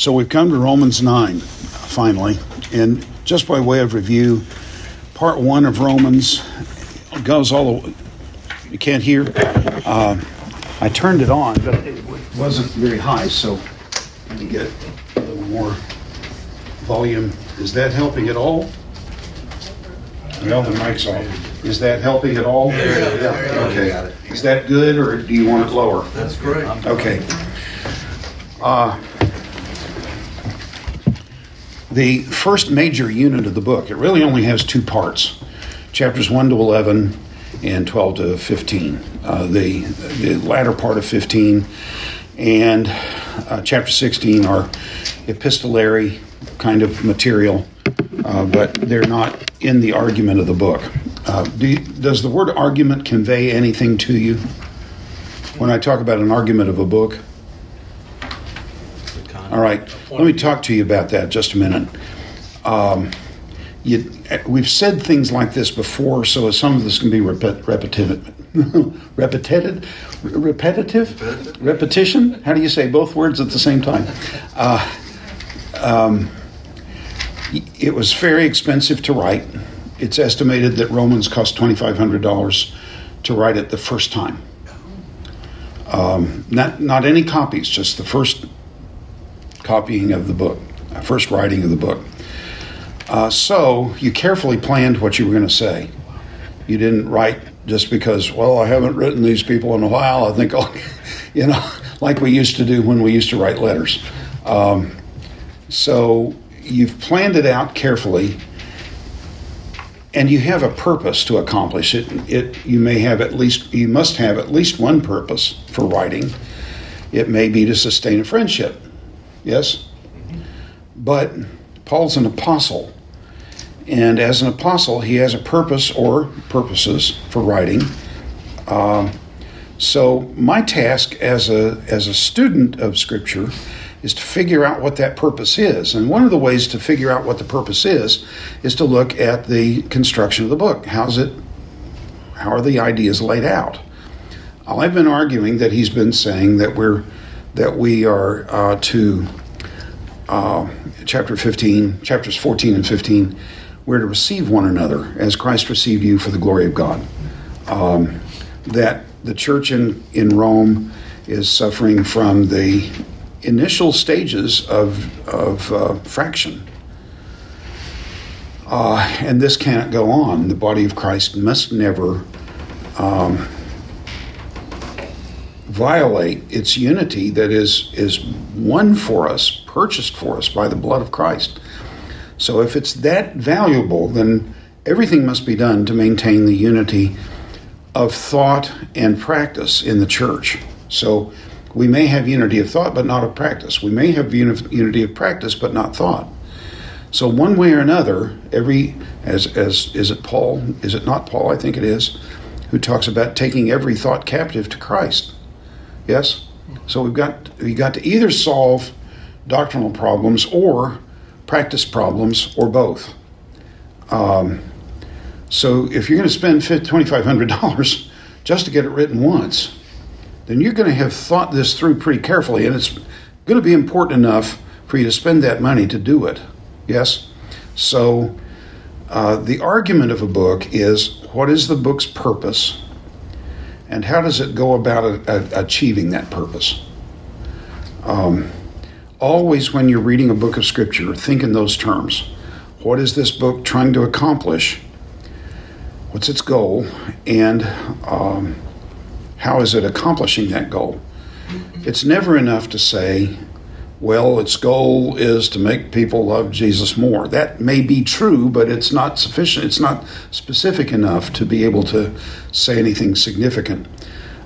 So we've come to Romans 9, finally. And just by way of review, part one of Romans goes all the way. You can't hear? Uh, I turned it on, but it wasn't very high, so let me get a little more volume. Is that helping at all? Well, the mic's off. Is that helping at all? Yeah. Okay. Is that good, or do you want it lower? That's great. Okay. Uh, the first major unit of the book, it really only has two parts chapters 1 to 11 and 12 to 15. Uh, the, the latter part of 15 and uh, chapter 16 are epistolary kind of material, uh, but they're not in the argument of the book. Uh, do you, does the word argument convey anything to you when I talk about an argument of a book? All right, let me talk to you about that just a minute. Um, you, we've said things like this before, so some of this can be repet, repetitive, repetitive, repetitive, repetition. How do you say both words at the same time? Uh, um, it was very expensive to write. It's estimated that Romans cost twenty five hundred dollars to write it the first time. Um, not not any copies, just the first copying of the book, first writing of the book. Uh, so you carefully planned what you were going to say. You didn't write just because, well, I haven't written these people in a while. I think, I'll, you know, like we used to do when we used to write letters. Um, so you've planned it out carefully, and you have a purpose to accomplish it. It you may have at least you must have at least one purpose for writing. It may be to sustain a friendship Yes? But Paul's an apostle. And as an apostle, he has a purpose or purposes for writing. Um, so my task as a as a student of Scripture is to figure out what that purpose is. And one of the ways to figure out what the purpose is is to look at the construction of the book. How's it? How are the ideas laid out? I've been arguing that he's been saying that we're that we are uh, to uh, chapter 15, chapters 14 and 15, we're to receive one another as Christ received you for the glory of God. Um, that the church in, in Rome is suffering from the initial stages of, of uh, fraction. Uh, and this can't go on. The body of Christ must never um, violate its unity that is is won for us, purchased for us by the blood of Christ. So if it's that valuable, then everything must be done to maintain the unity of thought and practice in the church. So we may have unity of thought but not of practice. We may have unity of practice but not thought. So one way or another, every as as is it Paul? Is it not Paul? I think it is, who talks about taking every thought captive to Christ. Yes? So we've got we got to either solve doctrinal problems or practice problems or both. Um, so if you're going to spend $2,500 just to get it written once, then you're going to have thought this through pretty carefully, and it's going to be important enough for you to spend that money to do it. Yes? So uh, the argument of a book is what is the book's purpose? And how does it go about a, a, achieving that purpose? Um, always, when you're reading a book of Scripture, think in those terms. What is this book trying to accomplish? What's its goal? And um, how is it accomplishing that goal? It's never enough to say, well, its goal is to make people love Jesus more. That may be true, but it's not sufficient. It's not specific enough to be able to say anything significant.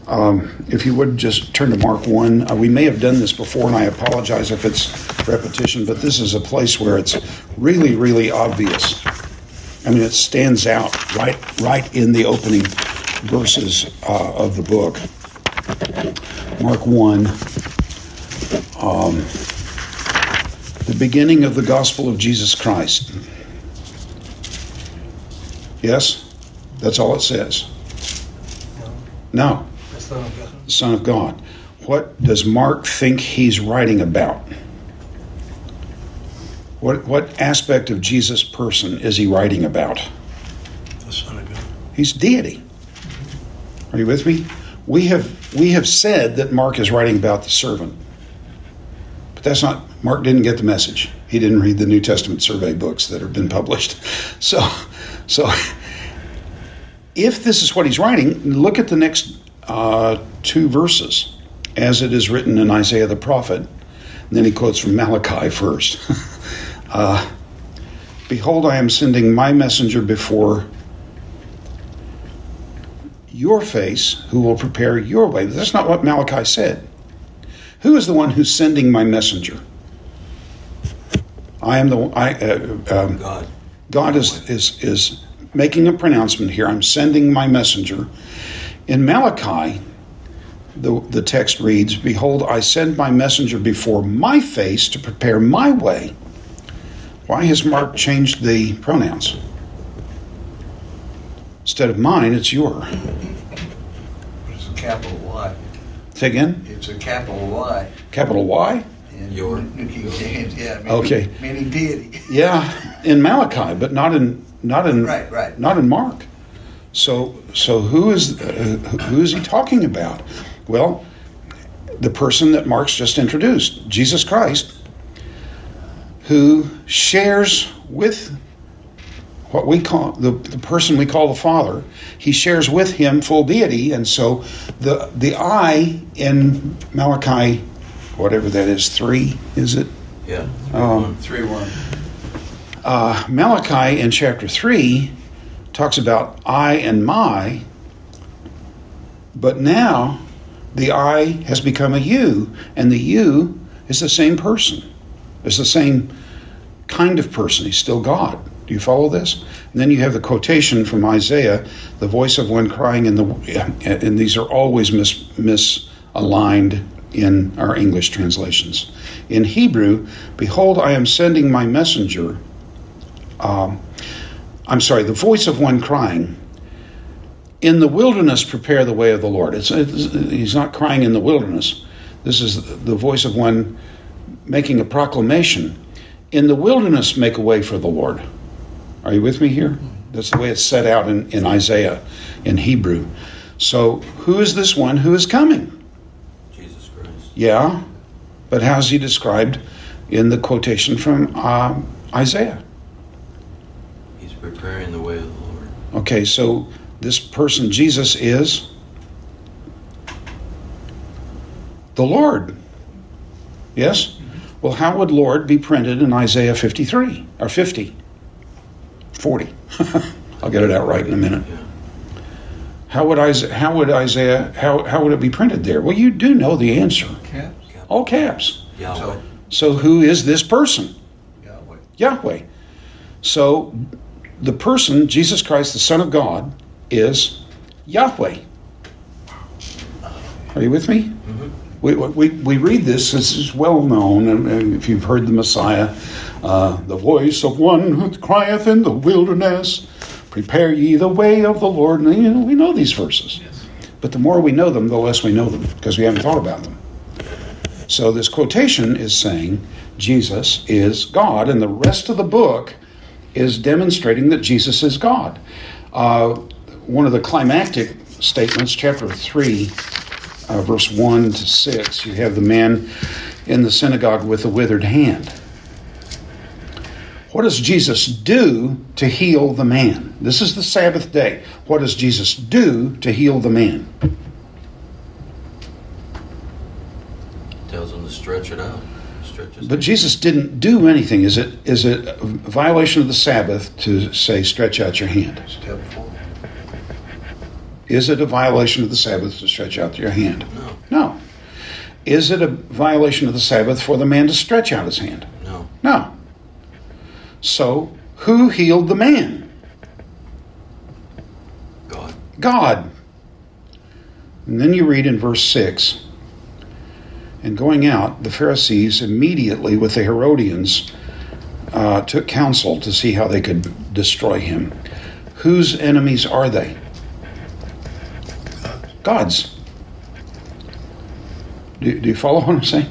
Um, if you would just turn to Mark 1. Uh, we may have done this before, and I apologize if it's repetition, but this is a place where it's really, really obvious. I mean, it stands out right, right in the opening verses uh, of the book. Mark 1 um, the beginning of the gospel of Jesus Christ. Yes? That's all it says. No. The Son of God. Son of God. What does Mark think he's writing about? What, what aspect of Jesus' person is he writing about? The Son of God. He's deity. Are you with me? We have we have said that Mark is writing about the servant. That's not Mark didn't get the message. He didn't read the New Testament survey books that have been published. So so if this is what he's writing, look at the next uh, two verses as it is written in Isaiah the prophet. And then he quotes from Malachi first. uh, Behold, I am sending my messenger before your face, who will prepare your way. That's not what Malachi said. Who is the one who's sending my messenger? I am the I, uh, um, God. God is, is is making a pronouncement here. I'm sending my messenger. In Malachi, the, the text reads, Behold, I send my messenger before my face to prepare my way. Why has Mark changed the pronouns? Instead of mine, it's your. It's a capital Y. Say again? It's a capital Y. Capital Y? in Your. New King James, yeah. Meaning, Okay. Meaning deity. Yeah, in Malachi, but not in not in Right, right. not in Mark. So so who is uh, who is he talking about? Well, the person that Mark's just introduced, Jesus Christ, who shares with what we call the, the person we call the Father, he shares with him full deity, and so the the I in Malachi, whatever that is, three is it? Yeah. Um, 3 1. uh, Malachi in chapter 3 talks about I and my, but now the I has become a you, and the you is the same person. It's the same kind of person. He's still God. Do you follow this? And then you have the quotation from Isaiah, the voice of one crying in the, and these are always mis, misaligned in our English translations. In Hebrew, behold, I am sending my messenger um, I'm sorry, the voice of one crying, in the wilderness prepare the way of the Lord. It's, it's, he's not crying in the wilderness. This is the voice of one making a proclamation. In the wilderness, make a way for the Lord. Are you with me here? That's the way it's set out in, in Isaiah, in Hebrew. So, who is this one who is coming? Jesus Christ. Yeah, but how's he described in the quotation from uh, Isaiah? He's preparing the way of the Lord. Okay, so this person, Jesus, is the Lord. Yes? Well, how would Lord be printed in Isaiah 53 or 50? 40. I'll get it out right in a minute. How would Isaiah, how would Isaiah how, how would it be printed there? Well, you do know the answer. Caps? All caps. Yahweh. So, who is this person? Yahweh. Yahweh. So the person, Jesus Christ, the Son of God, is Yahweh. Are you with me? Mm-hmm. We, we, we read this, this is well known, and if you've heard the Messiah, uh, the voice of one who crieth in the wilderness, prepare ye the way of the Lord. And, you know, we know these verses. But the more we know them, the less we know them, because we haven't thought about them. So this quotation is saying Jesus is God, and the rest of the book is demonstrating that Jesus is God. Uh, one of the climactic statements, chapter 3, uh, verse 1 to 6, you have the man in the synagogue with a withered hand. What does Jesus do to heal the man? This is the Sabbath day. What does Jesus do to heal the man? Tells him to stretch it out. Stretch his But Jesus didn't do anything. Is it is it a violation of the Sabbath to say stretch out your hand? Step 4. Is it a violation of the Sabbath to stretch out your hand? No. No. Is it a violation of the Sabbath for the man to stretch out his hand? No. No. So, who healed the man? God. God. And then you read in verse 6 And going out, the Pharisees immediately with the Herodians uh, took counsel to see how they could destroy him. Whose enemies are they? God's. Do, do you follow what I'm saying?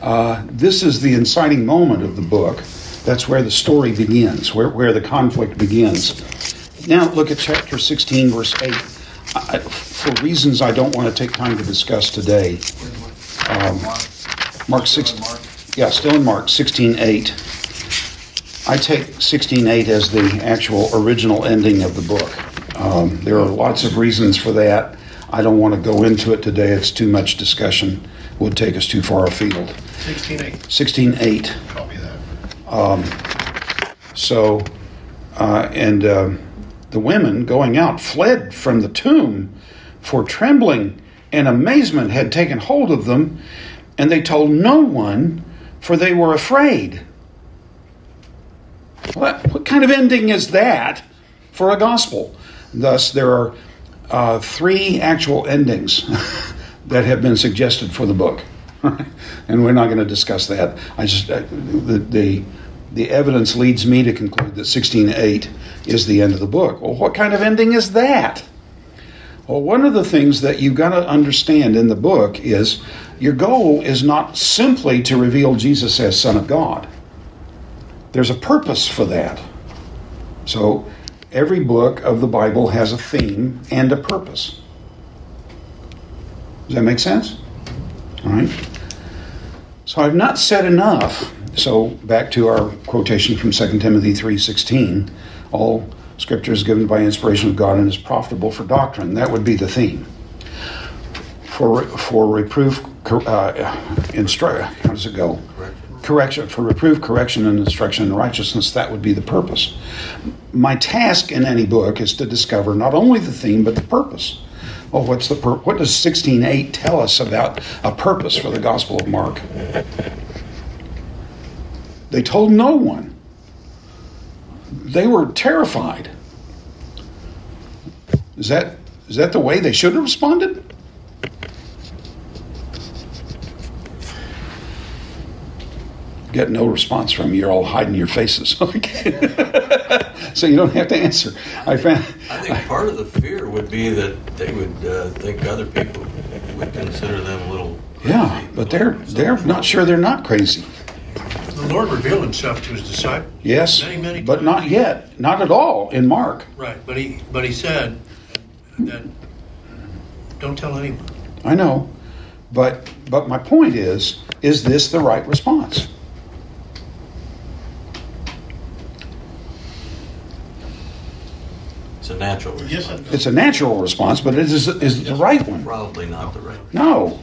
Uh, this is the inciting moment of the book That's where the story begins, where, where the conflict begins. Now look at chapter 16, verse 8. I, for reasons I don't want to take time to discuss today. Um, Mark 6, Mark. yeah, still in Mark 16, 8. I take 16.8 as the actual original ending of the book. Um, there are lots of reasons for that. I don't want to go into it today. It's too much discussion. Would take us too far afield. 16.8. 16.8. That. So, uh, and um the women going out fled from the tomb, for trembling and amazement had taken hold of them, and they told no one, for they were afraid. What, what kind of ending is that for a gospel? Thus, there are uh, three actual endings that have been suggested for the book, and we're not going to discuss that. I just uh, the, the the evidence leads me to conclude that 16:8 is the end of the book. Well, what kind of ending is that? Well, one of the things that you've got to understand in the book is your goal is not simply to reveal Jesus as Son of God. There's a purpose for that. So, every book of the Bible has a theme and a purpose. Does that make sense? Right. So, I've not said enough. So, back to our quotation from 2 Timothy 3:16, all scripture is given by inspiration of God and is profitable for doctrine. That would be the theme. For for reproof uh, instru- how does it go? Correction for reproof correction and instruction in righteousness that would be the purpose my task in any book is to discover not only the theme but the purpose well what's the pur- what does 16.8 tell us about a purpose for the gospel of mark? They told no one. They were terrified. Is that is that the way they should have responded get no response from you. You're all hiding your faces. Okay. so you don't have to answer. I found. I think part of the fear would be that they would uh, think other people would consider them a little. Yeah, but they're they're not sure they're not crazy. The Lord revealed himself to his disciples. Yes, Many, many but not yet. Not at all in Mark. Right, but he but he said that don't tell anyone. I know, but but my point is, is this the right response? It's a natural response. Yes, I- It's a natural response, but it is is it the right one? Probably not the right. No.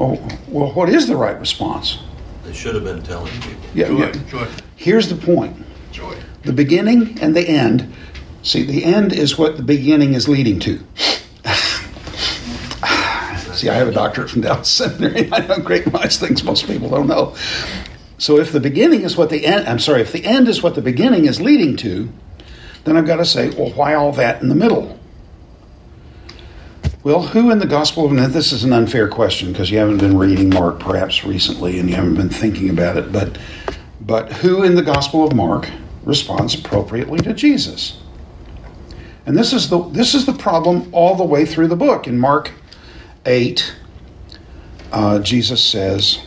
Oh, well, what is the right response? They should have been telling people. Yeah, Joy, yeah. joy, Here's the point. joy. The beginning and the end. See, the end is what the beginning is leading to. See, I have a doctorate from Dallas Seminary. I know great minds things most people don't know. So, if the beginning is what the end, I'm sorry, if the end is what the beginning is leading to, then I've got to say, well, why all that in the middle? Well, who in the Gospel of Now, this is an unfair question because you haven't been reading Mark perhaps recently and you haven't been thinking about it, but but who in the Gospel of Mark responds appropriately to Jesus? And this is the this is the problem all the way through the book. In Mark eight, uh, Jesus says,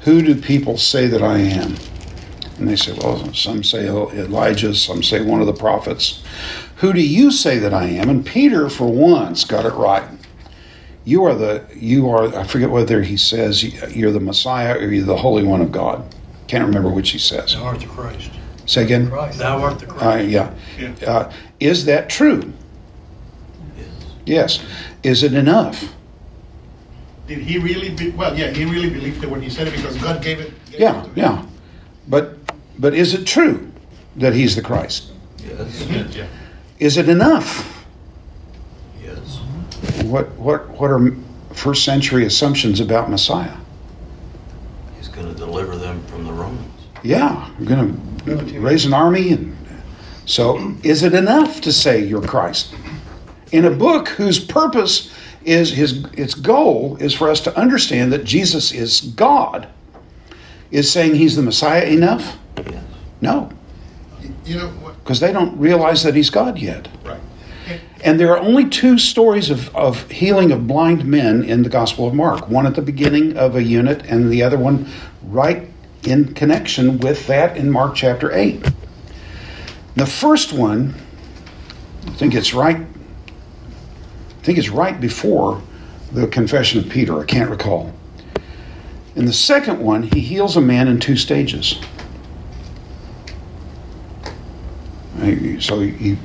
"Who do people say that I am?" And they say, "Well, some say Elijah, some say one of the prophets." Who do you say that I am? And Peter, for once, got it right. You are the you are. I forget whether he says you're the Messiah or you're the Holy One of God. Can't remember which he says. Thou art the Christ. Say again. Christ. Thou art the Uh, Christ. yeah. Yeah. Uh, is that true? Yes. Yes. Is it enough? Did he really? Be, well, yeah, he really believed it when he said it because God gave it. gave Yeah, it to him. yeah. But but is it true that he's the Christ? Yes. Yeah. Is it enough? Yes. What what what are first century assumptions about Messiah? He's going to deliver them from the Romans. Yeah, we're going to raise an army, and so is it enough to say you're Christ? In a book whose purpose is his its goal is for us to understand that Jesus is God. Is saying he's the Messiah enough? No, You know because they don't realize that he's God yet. Right. And, And there are only two stories of, of healing of blind men in the Gospel of Mark one at the beginning of a unit, and the other one right in connection with that in Mark chapter 8. The first one, I think it's right. I think it's right before the confession of Peter. I can't recall. In the second one, he heals a man in two stages. So he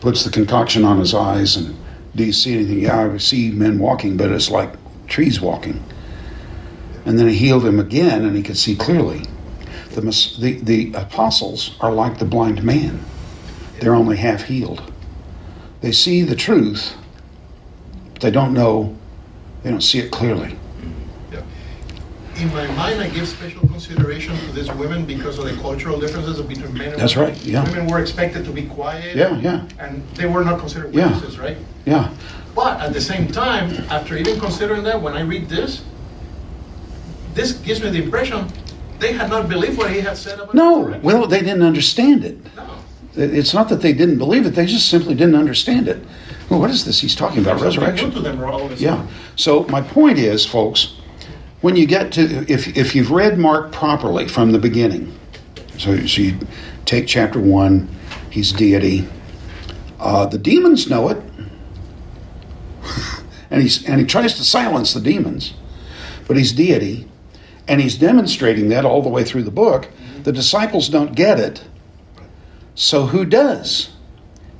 puts the concoction on his eyes, and do you see anything? Yeah, I see men walking, but it's like trees walking. And then he healed him again, and he could see clearly. The, the, the apostles are like the blind man, they're only half healed. They see the truth, but they don't know, they don't see it clearly in my mind, I give special consideration to these women because of the cultural differences between men and women. That's women. right, yeah. Women were expected to be quiet. Yeah, yeah. And they were not considered Yeah. witnesses, right? Yeah. But at the same time, after even considering that, when I read this, this gives me the impression they had not believed what he had said about No, well, they didn't understand it. No. It's not that they didn't believe it, they just simply didn't understand it. Well, what is this he's talking about? Resurrection. them all of a Yeah. So my point is, folks, when you get to if if you've read Mark properly from the beginning, so, so you take chapter one, he's deity. Uh, the demons know it, and he's and he tries to silence the demons, but he's deity, and he's demonstrating that all the way through the book. The disciples don't get it, so who does?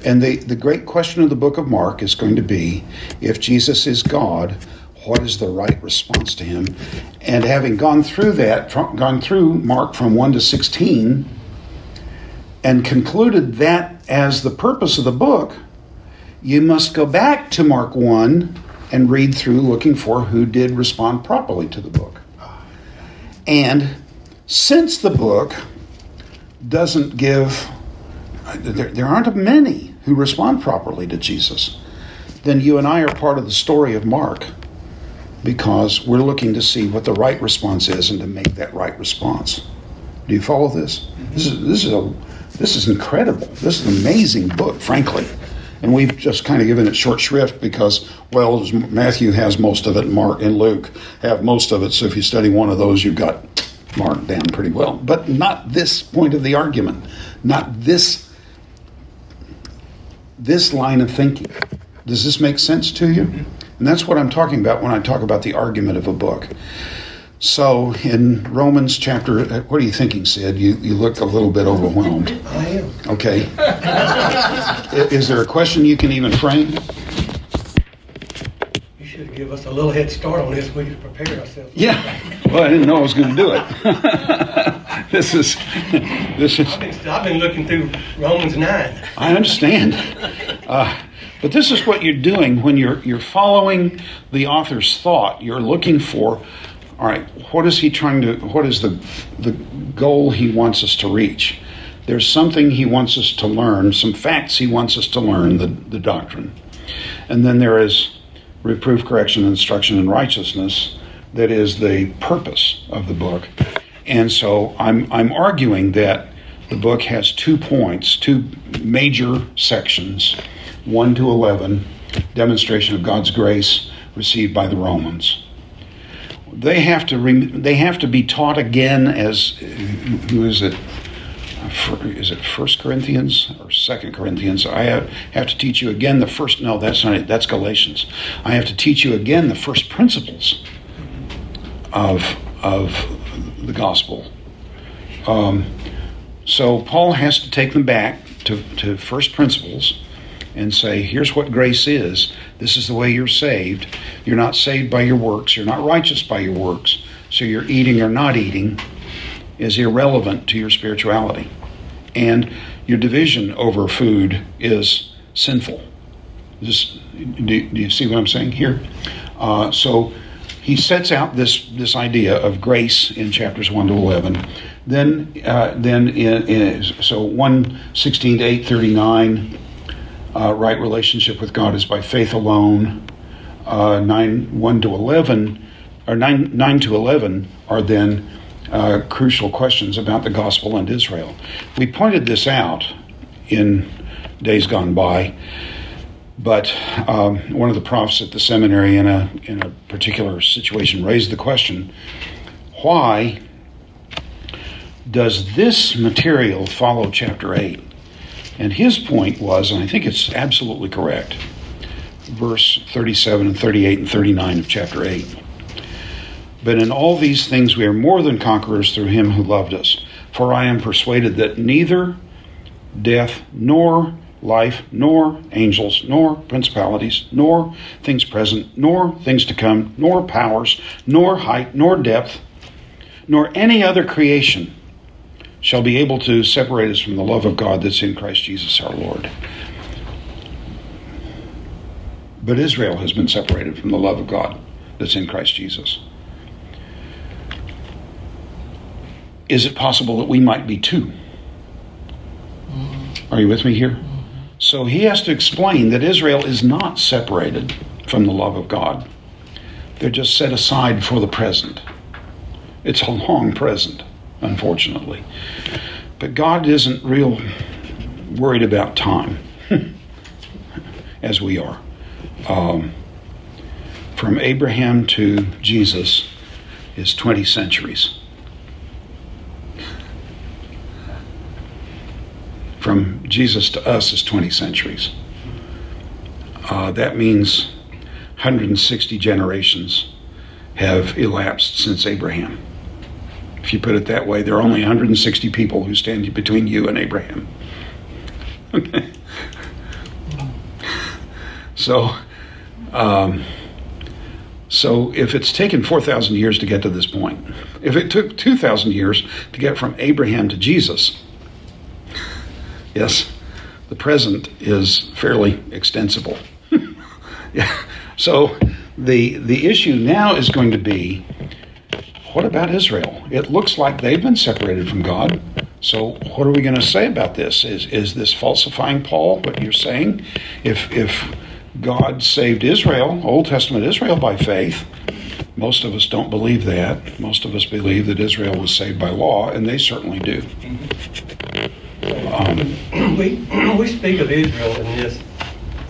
And the, the great question of the book of Mark is going to be if Jesus is God, what is the right response to him? And having gone through that, gone through Mark from 1 to 16, and concluded that as the purpose of the book, you must go back to Mark 1 and read through looking for who did respond properly to the book. And since the book doesn't give, there, there aren't many who respond properly to Jesus, then you and I are part of the story of Mark because we're looking to see what the right response is and to make that right response. Do you follow this? This is this is a this is incredible. This is an amazing book, frankly. And we've just kind of given it short shrift because, well, Matthew has most of it, Mark and Luke have most of it. So if you study one of those, you've got Mark down pretty well. But not this point of the argument, not this this line of thinking. Does this make sense to you? And that's what I'm talking about when I talk about the argument of a book. So in Romans chapter, what are you thinking, Sid? You, you look a little bit overwhelmed. I am. Okay. Is there a question you can even frame? You should give us a little head start on this. We just prepared ourselves. Yeah. Well, I didn't know I was going to do it. this is, this is. I've been, I've been looking through Romans 9. I understand. Uh, but this is what you're doing when you're you're following the author's thought. You're looking for, all right, what is he trying to? What is the the goal he wants us to reach? There's something he wants us to learn, some facts he wants us to learn, the, the doctrine. And then there is reproof, correction, instruction, and righteousness that is the purpose of the book. And so I'm, I'm arguing that the book has two points, two major sections 1 to 11, demonstration of God's grace received by the Romans. They have to, they have to be taught again as, who is it? Is it First Corinthians or Second Corinthians? I have, have to teach you again the first. No, that's not it. That's Galatians. I have to teach you again the first principles of of the gospel. Um, so Paul has to take them back to, to first principles and say, here's what grace is. This is the way you're saved. You're not saved by your works. You're not righteous by your works. So your eating or not eating is irrelevant to your spirituality. And your division over food is sinful. This, do, do you see what I'm saying here? Uh, so he sets out this, this idea of grace in chapters 1 to 11. Then, uh, then in, in, so 1 16 to 8 39, uh, right relationship with God is by faith alone. Uh, 9 1 to 11, or 9, 9 to 11 are then uh, crucial questions about the gospel and Israel. We pointed this out in days gone by, but um, one of the profs at the seminary in a, in a particular situation raised the question why does this material follow chapter 8? And his point was, and I think it's absolutely correct, verse 37 and 38 and 39 of chapter 8. But in all these things we are more than conquerors through him who loved us. For I am persuaded that neither death, nor life, nor angels, nor principalities, nor things present, nor things to come, nor powers, nor height, nor depth, nor any other creation shall be able to separate us from the love of God that's in Christ Jesus our Lord. But Israel has been separated from the love of God that's in Christ Jesus. Is it possible that we might be too? Are you with me here? So he has to explain that Israel is not separated from the love of God. They're just set aside for the present. It's a long present, unfortunately. But God isn't real worried about time, as we are. Um, from Abraham to Jesus is 20 centuries. From Jesus to us is 20 centuries. Uh, that means 160 generations have elapsed since Abraham. If you put it that way, there are only 160 people who stand between you and Abraham. Okay. So, um, so if it's taken 4,000 years to get to this point, if it took 2,000 years to get from Abraham to Jesus, yes, the present is fairly extensible. yeah. So the the issue now is going to be what about Israel? It looks like they've been separated from God. So what are we going to say about this? Is is this falsifying Paul what you're saying? If if God saved Israel, Old Testament Israel by faith, most of us don't believe that. Most of us believe that Israel was saved by law, and they certainly do. Um, We, we speak of Israel in this,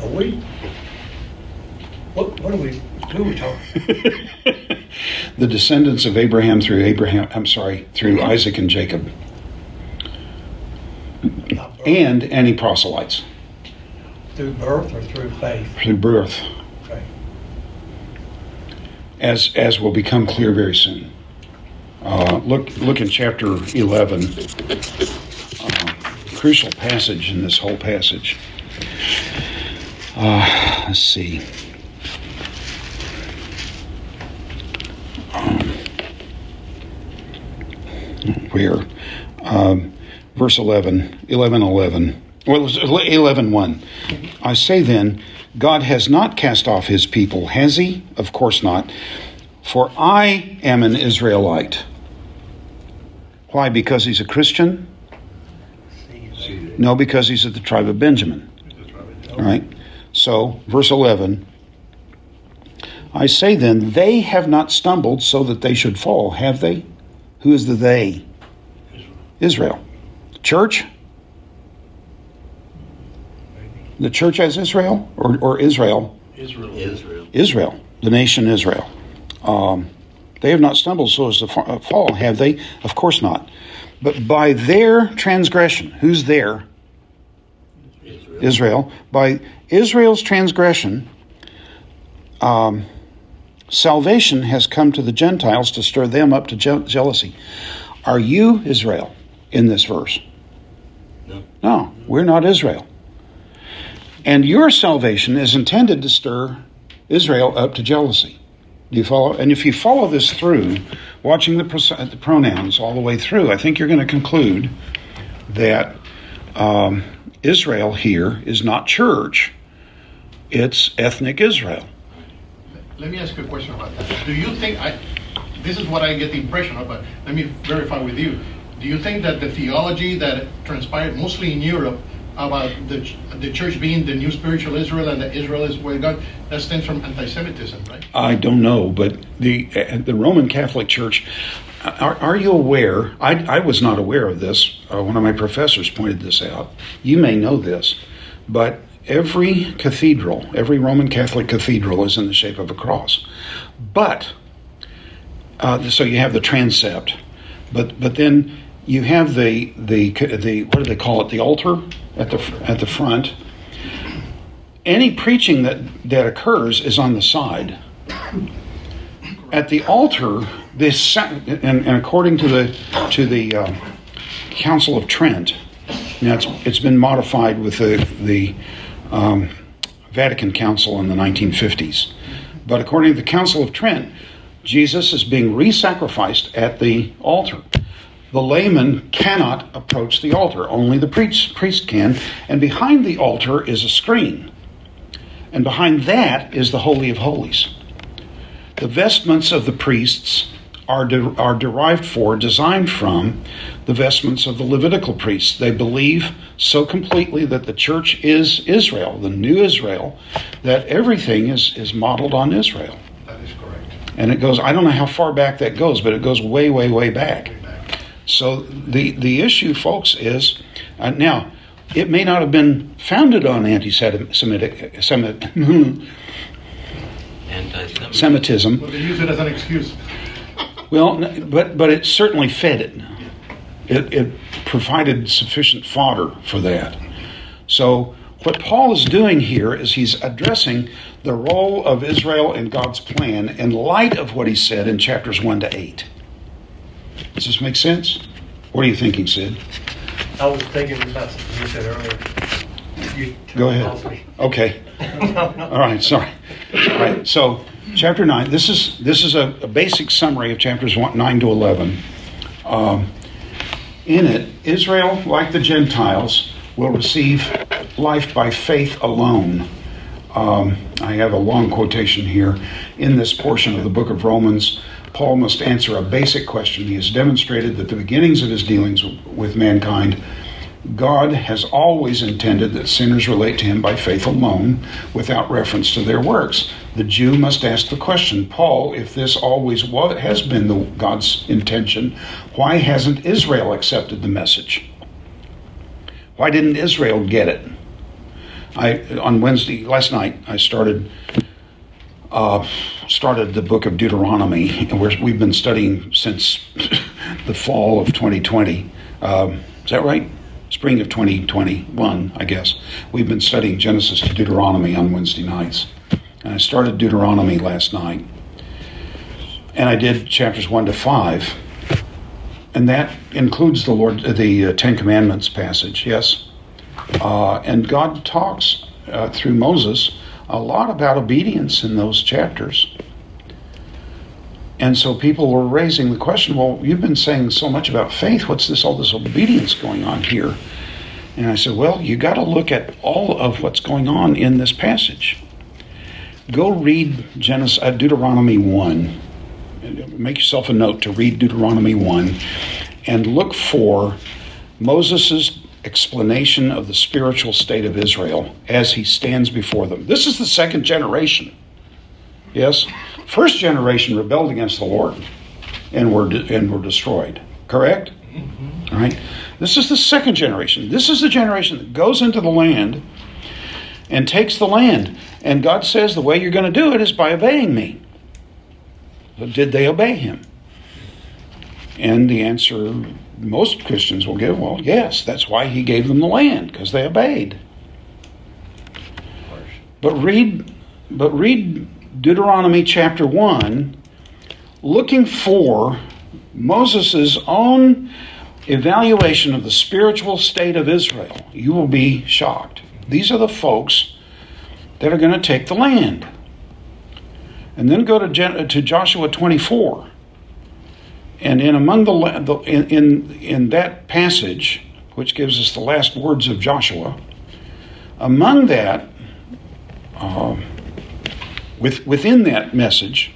are we, what, what are we, who are we talking? the descendants of Abraham through Abraham, I'm sorry, through Isaac and Jacob, and any proselytes Through birth or through faith? through birth, Okay. as as will become clear very soon. Uh, look look in chapter 11. Uh, crucial passage in this whole passage. Uh, let's see. Where um, verse 11 11 11 well it was 11 1 i say then god has not cast off his people has he? Of course not. For i am an israelite. Why? Because he's a christian? No because he's of the tribe of benjamin. All right? So verse 11 i say then they have not stumbled so that they should fall have they who is the they Israel. Church? The church as Israel or, or Israel? Israel. Israel. Israel, the nation Israel. Um, they have not stumbled so as to uh, fall, have they? Of course not. But by their transgression, who's there? Israel. Israel. By Israel's transgression, um, salvation has come to the Gentiles to stir them up to je- jealousy. Are you Israel in this verse? No. No, we're not Israel. And your salvation is intended to stir Israel up to jealousy. Do you follow? And if you follow this through, watching the, pros- the pronouns all the way through, I think you're going to conclude that um, Israel here is not church, it's ethnic Israel. Let me ask you a question about that. Do you think I? This is what I get the impression of, but let me verify with you. Do you think that the theology that transpired mostly in Europe about the the church being the new spiritual Israel and the Israel is where God that stems from anti-Semitism, right? I don't know, but the uh, the Roman Catholic Church. Are, are you aware? I, I was not aware of this. Uh, one of my professors pointed this out. You may know this, but every cathedral, every Roman Catholic cathedral, is in the shape of a cross. But uh, so you have the transept, but but then you have the the the what do they call it? The altar at the at the front. Any preaching that that occurs is on the side. At the altar, this and, and according to the to the uh, Council of Trent, now it's it's been modified with the the um, Vatican Council in the 1950s, but according to the Council of Trent, Jesus is being re-sacrificed at the altar the layman cannot approach the altar. Only the priest, priest can. And behind the altar is a screen. And behind that is the Holy of Holies. The vestments of the priests are, de- are derived for, designed from, the vestments of the Levitical priests. They believe so completely that the church is Israel, the new Israel, that everything is, is modeled on Israel. That is correct. And it goes, I don't know how far back that goes, but it goes way, way, way back. So the the issue, folks, is uh, now it may not have been founded on anti-Semitic Semitism. But they use it as an excuse. Well, but but it certainly fed it. It, it provided sufficient fodder for that. So what Paul is doing here is he's addressing the role of Israel in God's plan in light of what he said in chapters one to eight. Does this make sense? What are you thinking, Sid? I was thinking about something you said earlier. You Go ahead. Okay. All right. Sorry. All right. So, chapter nine. This is this is a, a basic summary of chapters one, nine to eleven. Um, in it, Israel, like the Gentiles, will receive life by faith alone. Um, I have a long quotation here in this portion of the book of Romans. Paul must answer a basic question. He has demonstrated that the beginnings of his dealings with mankind, God has always intended that sinners relate to him by faith alone, without reference to their works. The Jew must ask the question, Paul, if this always was, has been the, God's intention, why hasn't Israel accepted the message? Why didn't Israel get it? I on Wednesday last night I started uh, started the book of Deuteronomy, and we have been studying since the fall of 2020. Um, is that right? Spring of 2021, I guess. We've been studying Genesis to Deuteronomy on Wednesday nights. And I started Deuteronomy last night. And I did chapters 1 to 5. And that includes the Lord, the uh, Ten Commandments passage, yes. Uh, and God talks uh, through Moses a lot about obedience in those chapters. And so people were raising the question, well, you've been saying so much about faith. What's this all this obedience going on here? And I said, well, you got to look at all of what's going on in this passage. Go read Genesis, uh, Deuteronomy 1. Make yourself a note to read Deuteronomy 1 and look for Moses' explanation of the spiritual state of Israel as he stands before them. This is the second generation. Yes? First generation rebelled against the Lord and were, de- and were destroyed. Correct? Mm-hmm. All right? This is the second generation. This is the generation that goes into the land and takes the land. And God says the way you're going to do it is by obeying me. But did they obey him? And the answer most Christians will give, well, yes, that's why he gave them the land, because they obeyed. But read but read Deuteronomy chapter 1 looking for Moses' own evaluation of the spiritual state of Israel. You will be shocked. These are the folks that are going to take the land. And then go to, to Joshua 24 and in among the in, in in that passage, which gives us the last words of Joshua, among that, uh, with within that message,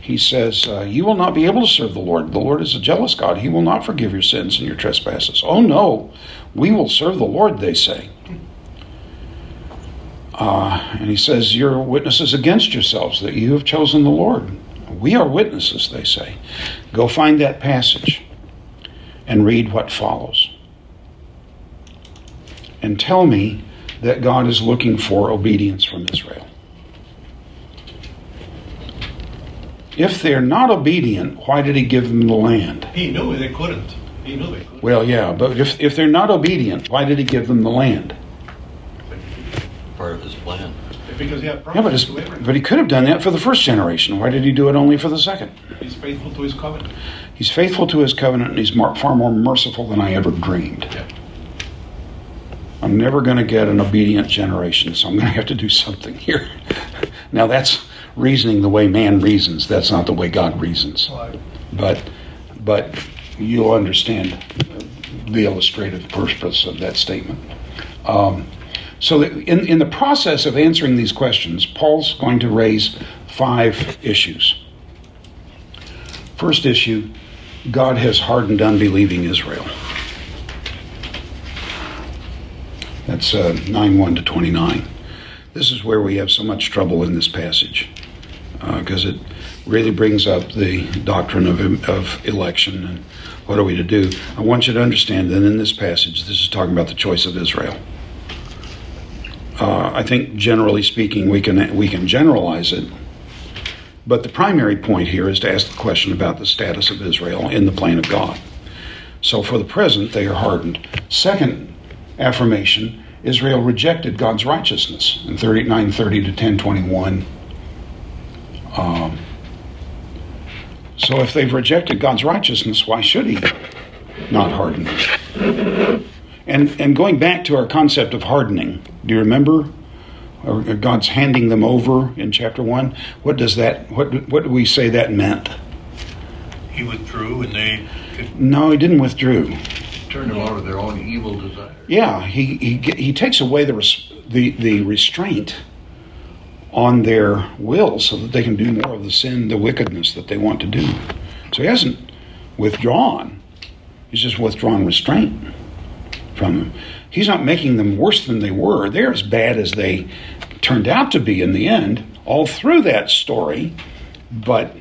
he says, uh, "You will not be able to serve the Lord. The Lord is a jealous God. He will not forgive your sins and your trespasses." Oh no, we will serve the Lord. They say. Uh, and he says, You're witnesses against yourselves that you have chosen the Lord. We are witnesses, they say. Go find that passage and read what follows. And tell me that God is looking for obedience from Israel. If they're not obedient, why did he give them the land? He knew they couldn't. He knew they could. Well, yeah, but if, if they're not obedient, why did he give them the land? Part of his plan. Because he had Yeah, but, promises it's, to everyone. but he could have done that for the first generation. Why did he do it only for the second? He's faithful to his covenant. He's faithful to his covenant and he's far more merciful than I ever dreamed. Yeah. I'm never going to get an obedient generation, so I'm going to have to do something here. now, that's reasoning the way man reasons. That's not the way God reasons. But, but you'll understand the illustrative purpose of that statement. Um, so, in, in the process of answering these questions, Paul's going to raise five issues. First issue God has hardened unbelieving Israel. That's uh, 9 1 to 29. This is where we have so much trouble in this passage because it really brings up the doctrine of, of election and what are we to do. I want you to understand that in this passage, this is talking about the choice of Israel. Uh, I think, generally speaking, we can we can generalize it, but the primary point here is to ask the question about the status of Israel in the plan of God. So, for the present, they are hardened. Second affirmation: Israel rejected God's righteousness in 39:30 to 10:21. Um, so, if they've rejected God's righteousness, why should He not harden? And and going back to our concept of hardening, do you remember? Or uh, God's handing them over in chapter one. What does that? What what do we say that meant? He withdrew and they No, He didn't withdrew. Turn them over to their own evil desires. Yeah, he he he takes away the res, the the restraint on their will so that they can do more of the sin, the wickedness that they want to do. So he hasn't withdrawn. He's just withdrawn restraint from them. He's not making them worse than they were. They're as bad as they turned out to be in the end, all through that story, but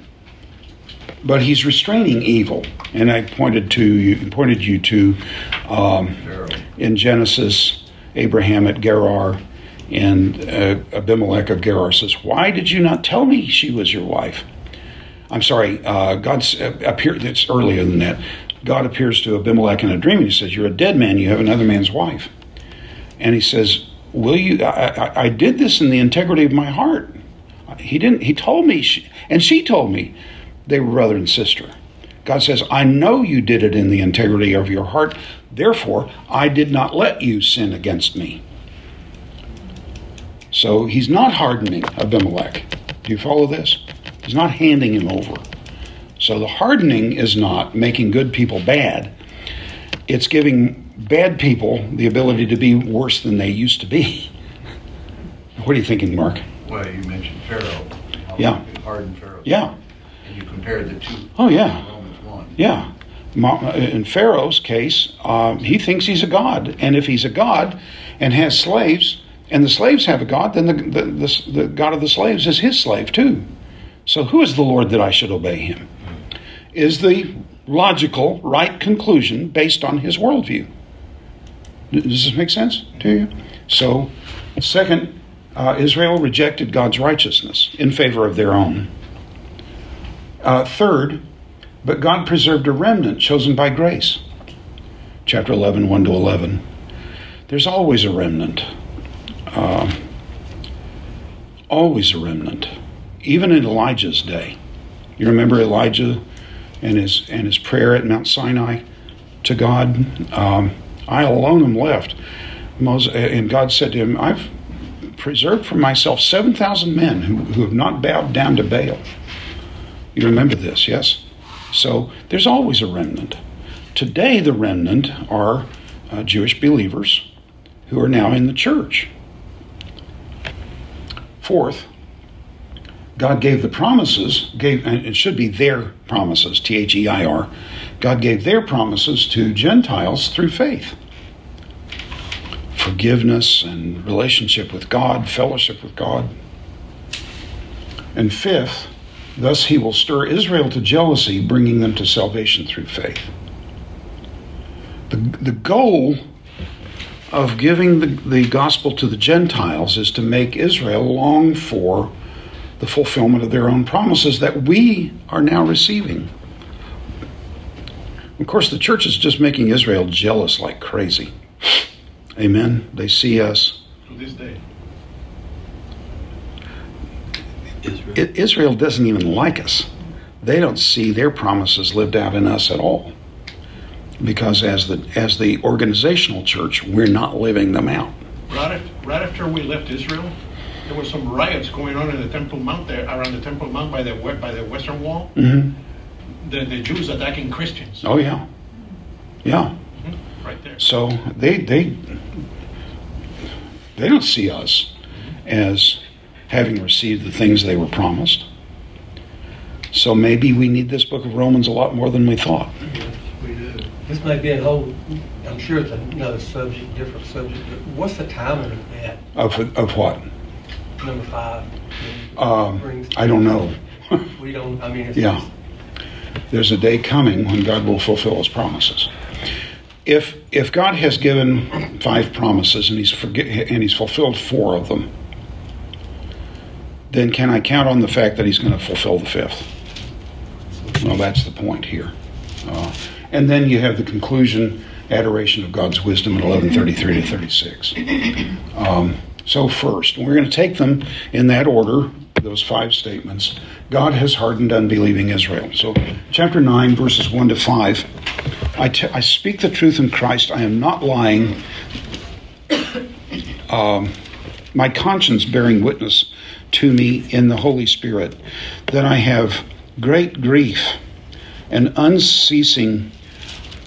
but he's restraining evil. And I pointed to you pointed you to um, in Genesis, Abraham at Gerar, and uh, Abimelech of Gerar says, "Why did you not tell me she was your wife?" I'm sorry. Uh, God's uh, appeared. It's earlier than that. God appears to Abimelech in a dream, and he says, "You're a dead man. You have another man's wife." And he says, "Will you? I, I, I did this in the integrity of my heart." He didn't. He told me, she, and she told me they were brother and sister. God says, I know you did it in the integrity of your heart. Therefore, I did not let you sin against me. So he's not hardening Abimelech. Do you follow this? He's not handing him over. So the hardening is not making good people bad, it's giving bad people the ability to be worse than they used to be. What are you thinking, Mark? Well, you mentioned Pharaoh. How Yeah. Hardened Pharaoh. Yeah. And you compared the two. Oh, yeah. Romans 1. Yeah. In Pharaoh's case, um, he thinks he's a god. And if he's a god and has slaves, and the slaves have a god, then the, the, the, the God of the slaves is his slave too. So who is the Lord that I should obey him? Is the logical, right conclusion based on his worldview. Does this make sense to you? So, second, uh, Israel rejected God's righteousness in favor of their own. Uh, third, but God preserved a remnant chosen by grace. Chapter 11, 1 to 11. There's always a remnant. Uh, always a remnant. Even in Elijah's day. You remember Elijah and his, and his prayer at Mount Sinai to God? Um, I alone am left. Moses, and God said to him, I've preserved for myself 7,000 men who, who have not bowed down to Baal. You remember this, yes? So there's always a remnant. Today, the remnant are uh, Jewish believers who are now in the church. Fourth, God gave the promises, gave and it should be their promises, T H E I R. God gave their promises to Gentiles through faith. Forgiveness and relationship with God, fellowship with God. And fifth, thus he will stir Israel to jealousy, bringing them to salvation through faith. The, the goal of giving the, the gospel to the Gentiles is to make Israel long for the fulfillment of their own promises that we are now receiving. Of course, the church is just making Israel jealous like crazy. Amen. They see us. To this day. Israel. Israel doesn't even like us. They don't see their promises lived out in us at all. Because as the as the organizational church, we're not living them out. Right, right after we left Israel, there were some riots going on in the Temple Mount there, around the Temple Mount by the by the Western Wall. hmm The, the Jews attacking Christians. Oh yeah, yeah. Right there. So they they they don't see us as having received the things they were promised. So maybe we need this book of Romans a lot more than we thought. We do. This might be a whole, I'm sure it's another subject, different subject, but what's the timing of that, Of of what? Number five? Um, I don't know. We don't, I mean, it's. Yeah. There's a day coming when God will fulfill His promises. If if God has given five promises and He's forget, and He's fulfilled four of them, then can I count on the fact that He's going to fulfill the fifth? Well, that's the point here. Uh, and then you have the conclusion, adoration of God's wisdom in 11:33 to 36. Um, so first, we're going to take them in that order. Those five statements. God has hardened unbelieving Israel. So, chapter 9, verses 1 to 5. I, t- I speak the truth in Christ. I am not lying. Um, my conscience bearing witness to me in the Holy Spirit that I have great grief and unceasing.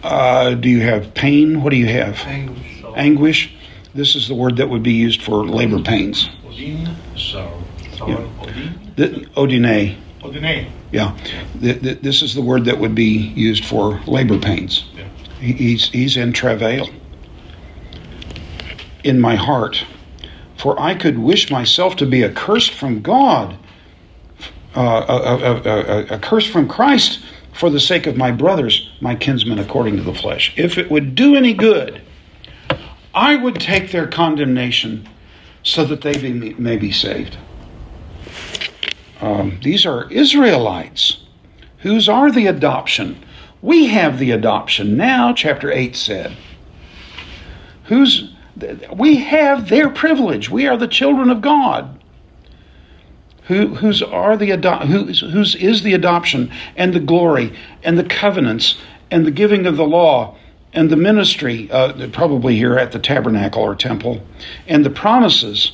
Uh, do you have pain? What do you have? Anguish. Anguish. This is the word that would be used for labor pains. Odin, Odin, The, odine. Odine. Yeah, Th- th- this is the word that would be used for labor pains. Yeah. He- He's, he's in travail in my heart, for I could wish myself to be accursed from God, uh, uh, uh, uh, accursed from Christ for the sake of my brothers, my kinsmen according to the flesh. If it would do any good, I would take their condemnation so that they be, may be saved. Um, these are Israelites. Whose are the adoption? We have the adoption now, chapter 8 said. Whose we have their privilege. We are the children of God. Who, whose are the ado- whose, whose is the adoption and the glory and the covenants and the giving of the law and the ministry, uh, probably here at the tabernacle or temple, and the promises,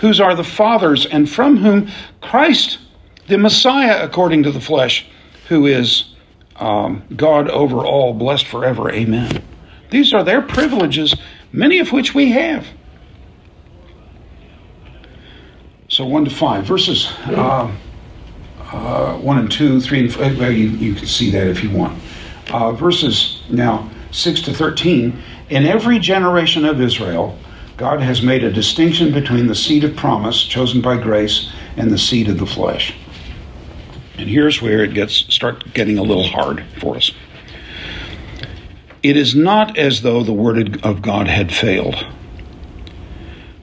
whose are the fathers, and from whom Christ, the Messiah, according to the flesh, who is um, God over all, blessed forever. Amen. These are their privileges, many of which we have. So 1 to 5, verses uh, uh, 1 and 2, 3 and 5, well, you, you can see that if you want. Uh, verses now 6 to 13, in every generation of Israel, God has made a distinction between the seed of promise, chosen by grace, and the seed of the flesh. And here's where it gets start getting a little hard for us. It is not as though the word of God had failed.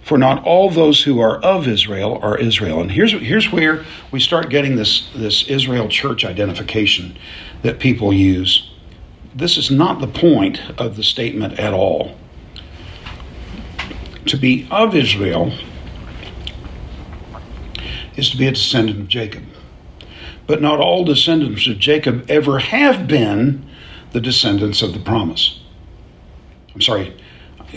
For not all those who are of Israel are Israel. And here's here's where we start getting this this Israel church identification that people use. This is not the point of the statement at all. To be of Israel is to be a descendant of Jacob. But not all descendants of Jacob ever have been the descendants of the promise. I'm sorry,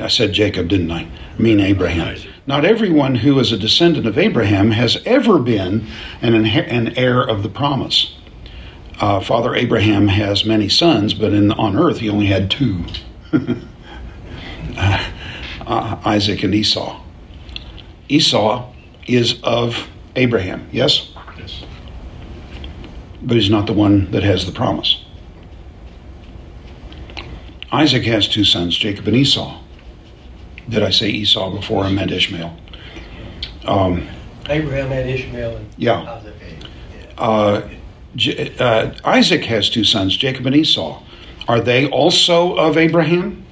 I said Jacob, didn't I? I mean Abraham. Not everyone who is a descendant of Abraham has ever been an, an heir of the promise. Uh, Father Abraham has many sons, but in, on earth he only had two uh, Isaac and Esau. Esau is of Abraham, yes? Yes. but he's not the one that has the promise. Isaac has two sons, Jacob and Esau. Did I say Esau before I meant Ishmael? Um, Abraham had Ishmael and Yeah. Isaac. uh, J- uh, Isaac has two sons, Jacob and Esau. Are they also of Abraham?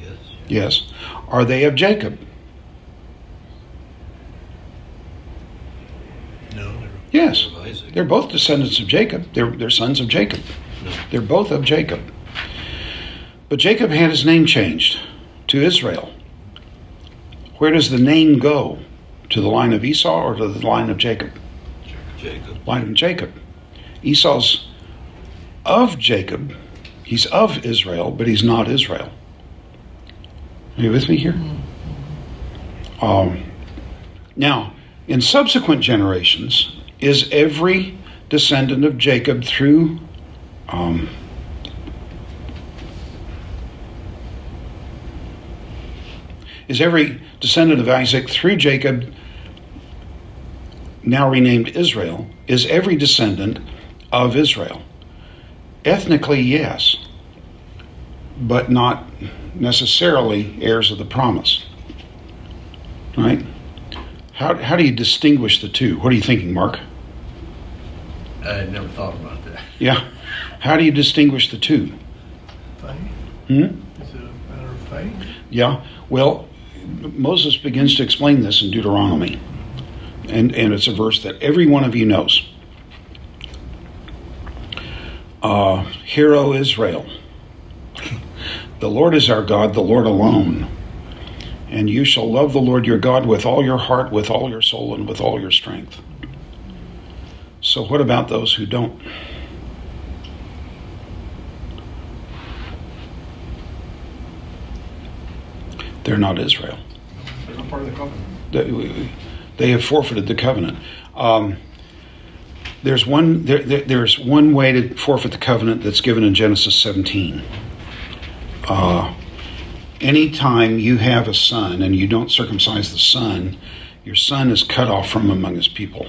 Yes. Yes. Are they of Jacob? No. they're Yes. They're both descendants of Jacob. They're, they're sons of Jacob. No. They're both of Jacob. But Jacob had his name changed to Israel. Where does the name go? To the line of Esau or to the line of Jacob? Jacob. Line of Jacob. Esau's of Jacob. He's of Israel, but he's not Israel. Are you with me here? Um, now, in subsequent generations, is every descendant of Jacob through um, is every descendant of Isaac through Jacob, now renamed Israel, is every descendant of Israel? Ethnically, yes, but not necessarily heirs of the promise. Right? How, how do you distinguish the two? What are you thinking, Mark? I never thought about that. Yeah. How do you distinguish the two? Faith? Hmm? Is it a matter of faith? Yeah. Well, Moses begins to explain this in Deuteronomy. And, and it's a verse that every one of you knows. Uh, Hear, O Israel, the Lord is our God, the Lord alone. And you shall love the Lord your God with all your heart, with all your soul, and with all your strength. So, what about those who don't? They're not Israel. They're not part of the covenant. They, they have forfeited the covenant. Um, there's one. There, there, there's one way to forfeit the covenant that's given in Genesis 17. Uh, anytime you have a son and you don't circumcise the son, your son is cut off from among his people.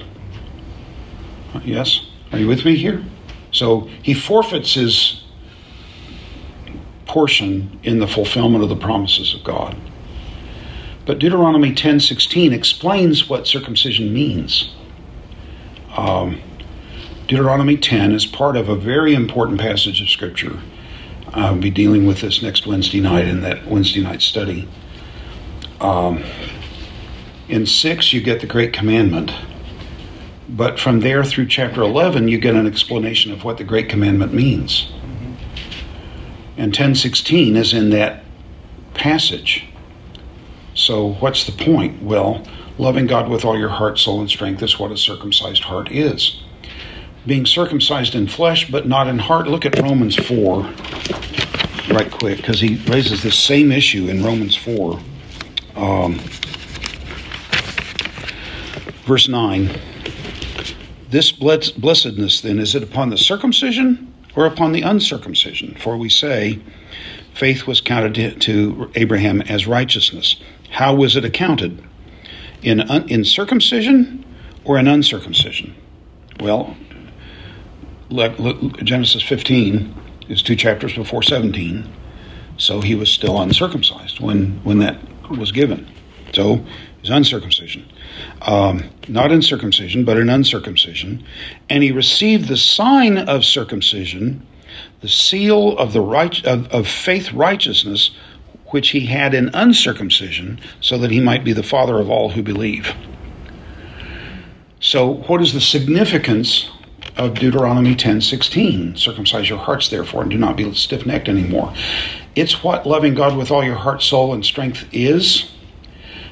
Yes, are you with me here? So he forfeits his portion in the fulfillment of the promises of God. But Deuteronomy 10:16 explains what circumcision means. Um, Deuteronomy 10 is part of a very important passage of Scripture. I'll be dealing with this next Wednesday night in that Wednesday night study. Um, in 6, you get the Great Commandment. But from there through chapter 11, you get an explanation of what the Great Commandment means. And 1016 is in that passage. So, what's the point? Well, loving God with all your heart, soul, and strength is what a circumcised heart is. Being circumcised in flesh, but not in heart. Look at Romans 4 right quick, because he raises this same issue in Romans 4. Um, verse 9. This blessedness, then, is it upon the circumcision or upon the uncircumcision? For we say, faith was counted to- Abraham as righteousness. How was it accounted? In, un- in circumcision or in uncircumcision? Well, Genesis 15 is two chapters before 17, so he was still uncircumcised when, when that was given. So he's uncircumcision. Um, not in circumcision, but in uncircumcision. And he received the sign of circumcision, the seal of the right of, of faith righteousness, which he had in uncircumcision, so that he might be the father of all who believe. So, what is the significance of Deuteronomy 10:16? Circumcise your hearts, therefore, and do not be stiff-necked anymore. It's what loving God with all your heart, soul, and strength is.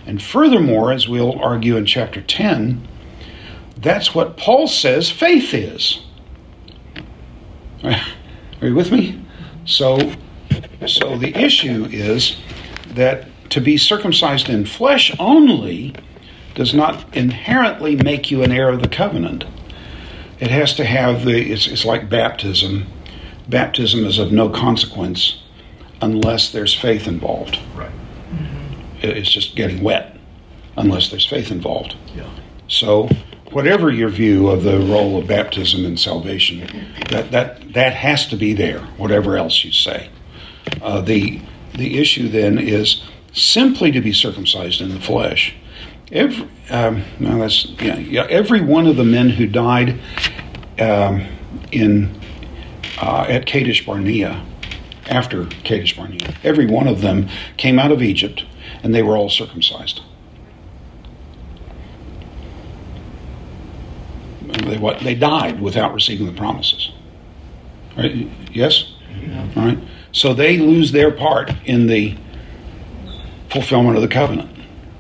And furthermore, as we'll argue in chapter 10, that's what Paul says faith is. Are you with me? So, so the issue is that to be circumcised in flesh only does not inherently make you an heir of the covenant. It has to have the, it's, it's like baptism. Baptism is of no consequence unless there's faith involved. Right. It- It's just getting wet unless there's faith involved. Yeah. So, whatever your view of the role of baptism in salvation, that that that has to be there. Whatever else you say, uh, the the issue then is simply to be circumcised in the flesh. Every um, no, that's yeah, yeah. Every one of the men who died um, in uh, at Kadesh Barnea, after Kadesh Barnea, every one of them came out of Egypt, and they were all circumcised. They what? They died without receiving the promises. Right? Yes. All right. So they lose their part in the fulfillment of the covenant.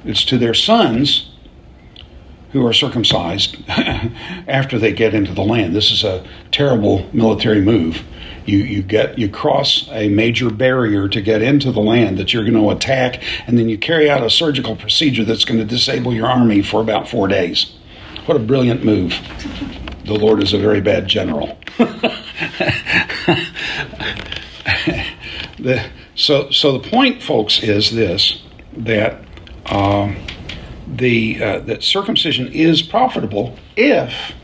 It's to their sons who are circumcised after they get into the land. This is a terrible military move. You, you get you cross a major barrier to get into the land that you're going to attack, and then you carry out a surgical procedure that's going to disable your army for about four days. What a brilliant move! The Lord is a very bad general. the, so, so the point, folks, is this: that um, the uh, that circumcision is profitable if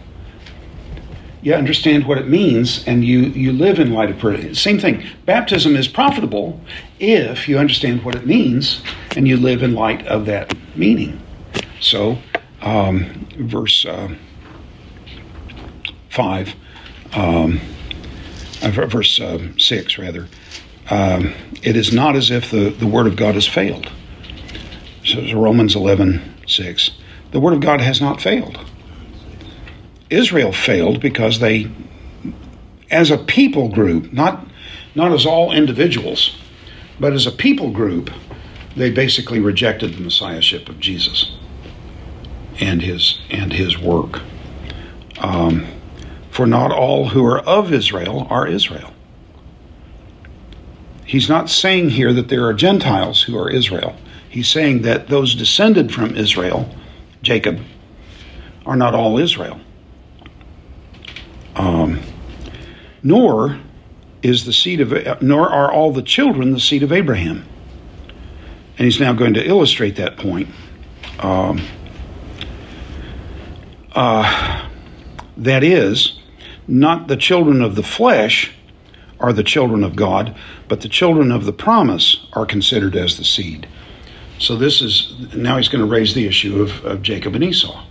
you understand what it means and you, you live in light of prayer. Same thing. Baptism is profitable if you understand what it means and you live in light of that meaning. So, um, verse uh, 5, um, uh, verse uh, 6, rather. Um, it is not as if the, the Word of God has failed. Romans 11, 6. The Word of God has not failed. Israel failed because they, as a people group, not, not as all individuals, but as a people group, they basically rejected the messiahship of Jesus and his and his work. Um, for not all who are of Israel are Israel. He's not saying here that there are Gentiles who are Israel. He's saying that those descended from Israel, Jacob, are not all Israel. Um, nor is the seed of nor are all the children the seed of Abraham. And he's now going to illustrate that point. Um, uh, that is, not the children of the flesh are the children of God, but the children of the promise are considered as the seed. So this is now he's going to raise the issue of, of Jacob and Esau.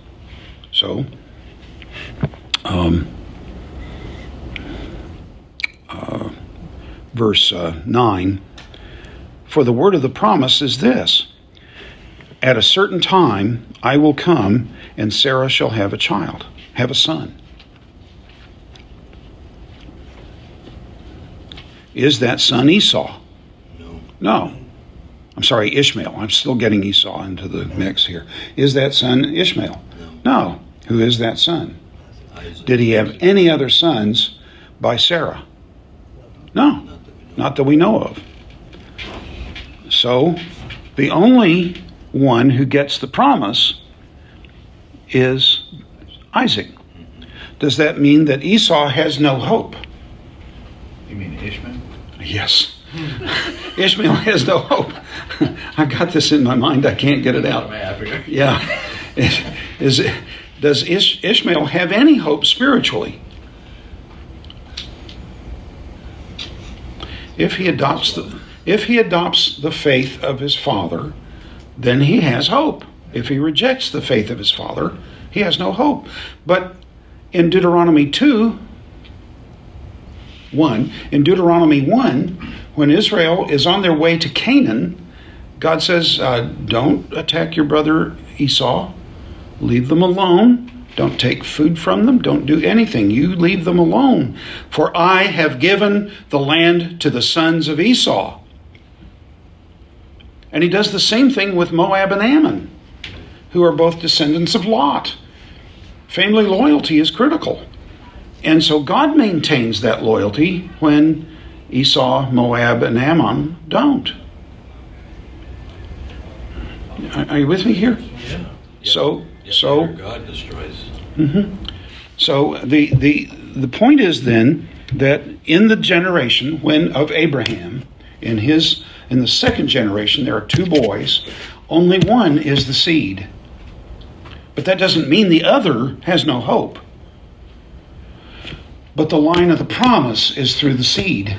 So, um, uh, verse uh, 9 For the word of the promise is this At a certain time I will come, and Sarah shall have a child, have a son. Is that son Esau? No. No. I'm sorry, Ishmael. I'm still getting Esau into the mix here. Is that son Ishmael? No. Who is that son? Isaac. Did he have any other sons by Sarah? No, Not that we know. not that we know of. So, the only one who gets the promise is Isaac. Does that mean that Esau has no hope? You mean Ishmael? Yes. Ishmael has no hope. I've got this in my mind. I can't get it out. Yeah. Is, is it, does Ish, Ishmael have any hope spiritually? If he adopts the if he adopts the faith of his father, then he has hope. If he rejects the faith of his father, he has no hope. But in Deuteronomy 2, 1, in Deuteronomy 1, when Israel is on their way to Canaan, God says, uh, Don't attack your brother Esau. Leave them alone. Don't take food from them. Don't do anything. You leave them alone. For I have given the land to the sons of Esau. And he does the same thing with Moab and Ammon, who are both descendants of Lot. Family loyalty is critical. And so God maintains that loyalty when Esau, Moab, and Ammon don't. Are you with me here? Yeah. So, so God destroys. Mm-hmm. So the the the point is then that in the generation when of Abraham, in his in the second generation, there are two boys. Only one is the seed. But that doesn't mean the other has no hope. But the line of the promise is through the seed.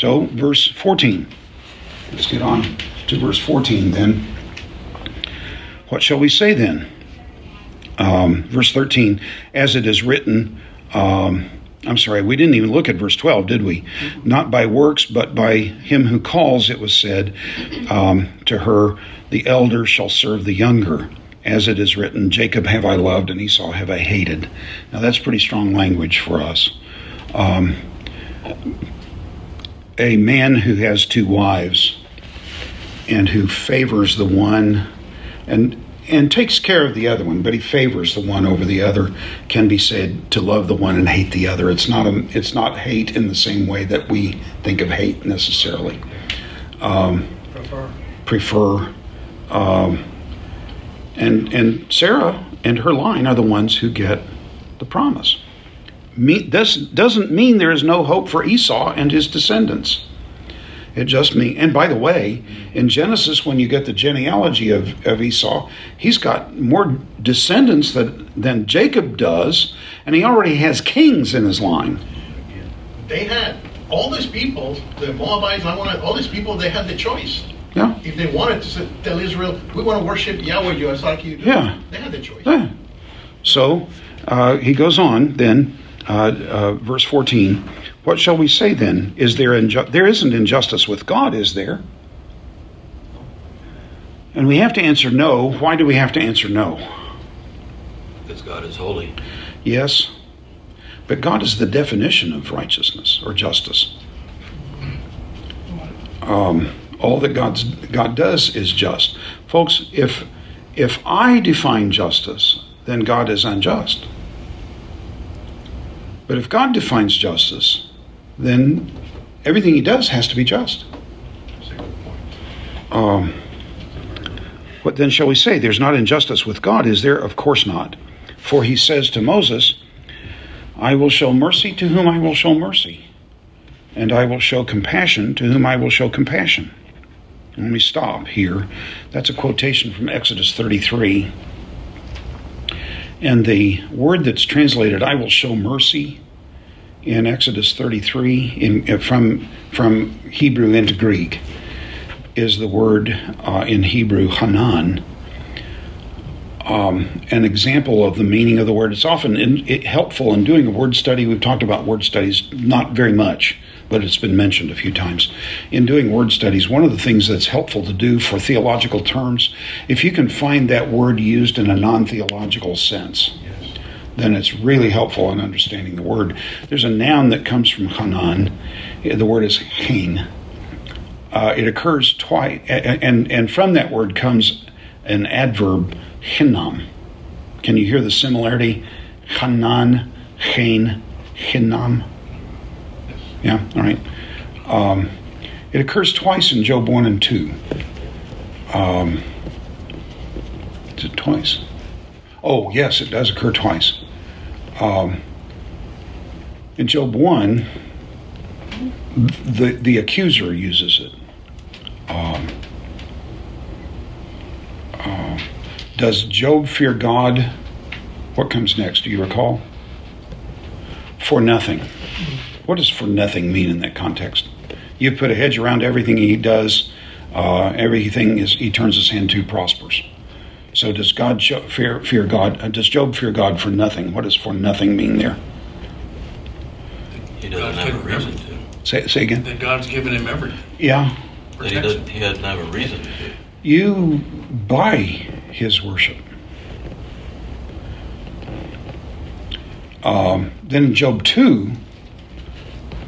So, verse 14. Let's get on to verse 14 then. What shall we say then? um, verse 13, as it is written, um, I'm sorry, we didn't even look at verse 12, did we? Not by works, but by him who calls, it was said um, to her, the elder shall serve the younger. As it is written, Jacob have I loved, and Esau have I hated. Now that's pretty strong language for us. A man who has two wives and who favors the one and and takes care of the other one, but he favors the one over the other, can be said to love the one and hate the other. It's not a, it's not hate in the same way that we think of hate necessarily. Um, Prefer. prefer, um, and and Sarah and her line are the ones who get the promise. Me, this doesn't mean there is no hope for Esau and his descendants. It just means, and by the way, in Genesis, when you get the genealogy of, of Esau, he's got more descendants than, than Jacob does, and he already has kings in his line. They had all these people, the Moabites, Ammonites, all these people. They had the choice. Yeah. If they wanted to tell Israel, we want to worship Yahweh just like you do, Yeah. they had the choice. Yeah. So uh, he goes on then, uh, uh, verse 14. What shall we say then? Is there inju- there isn't injustice with God, is there? And we have to answer no. Why do we have to answer no? Because God is holy. Yes. But God is the definition of righteousness or justice. Um, all that God's, God does is just. Folks, if, if I define justice, then God is unjust. But if God defines justice, then everything he does has to be just. Um, what then shall we say? There's not injustice with God, is there? Of course not. For he says to Moses, I will show mercy to whom I will show mercy, and I will show compassion to whom I will show compassion. Let me stop here. That's a quotation from Exodus 33. And the word that's translated, I will show mercy, in Exodus 33, in, uh, from, from Hebrew into Greek, is the word uh, in Hebrew, Hanan. Um, an example of the meaning of the word. It's often in, it, helpful in doing a word study. We've talked about word studies not very much, but it's been mentioned a few times. In doing word studies, one of the things that's helpful to do for theological terms, if you can find that word used in a non theological sense, then it's really helpful in understanding the word. There's a noun that comes from Hanan. The word is Hain. Uh, it occurs twice, and, and from that word comes an adverb, hinam. Can you hear the similarity? Hanan, Hain, hinam. Yeah, all right. Um, it occurs twice in Job 1 and 2. Um, is it twice? Oh, yes, it does occur twice. Um, in Job 1, the, the accuser uses it. Um, uh, does Job fear God? What comes next? Do you recall? For nothing. What does for nothing mean in that context? You put a hedge around everything he does, uh, everything is he turns his hand to prospers. So does God fear fear God? Uh, does Job fear God for nothing? What does for nothing mean there? He doesn't have a reason to. Say, say again. That God's given him everything. Yeah, That he doesn't. He doesn't have a reason to. you buy his worship. Um, then Job 2,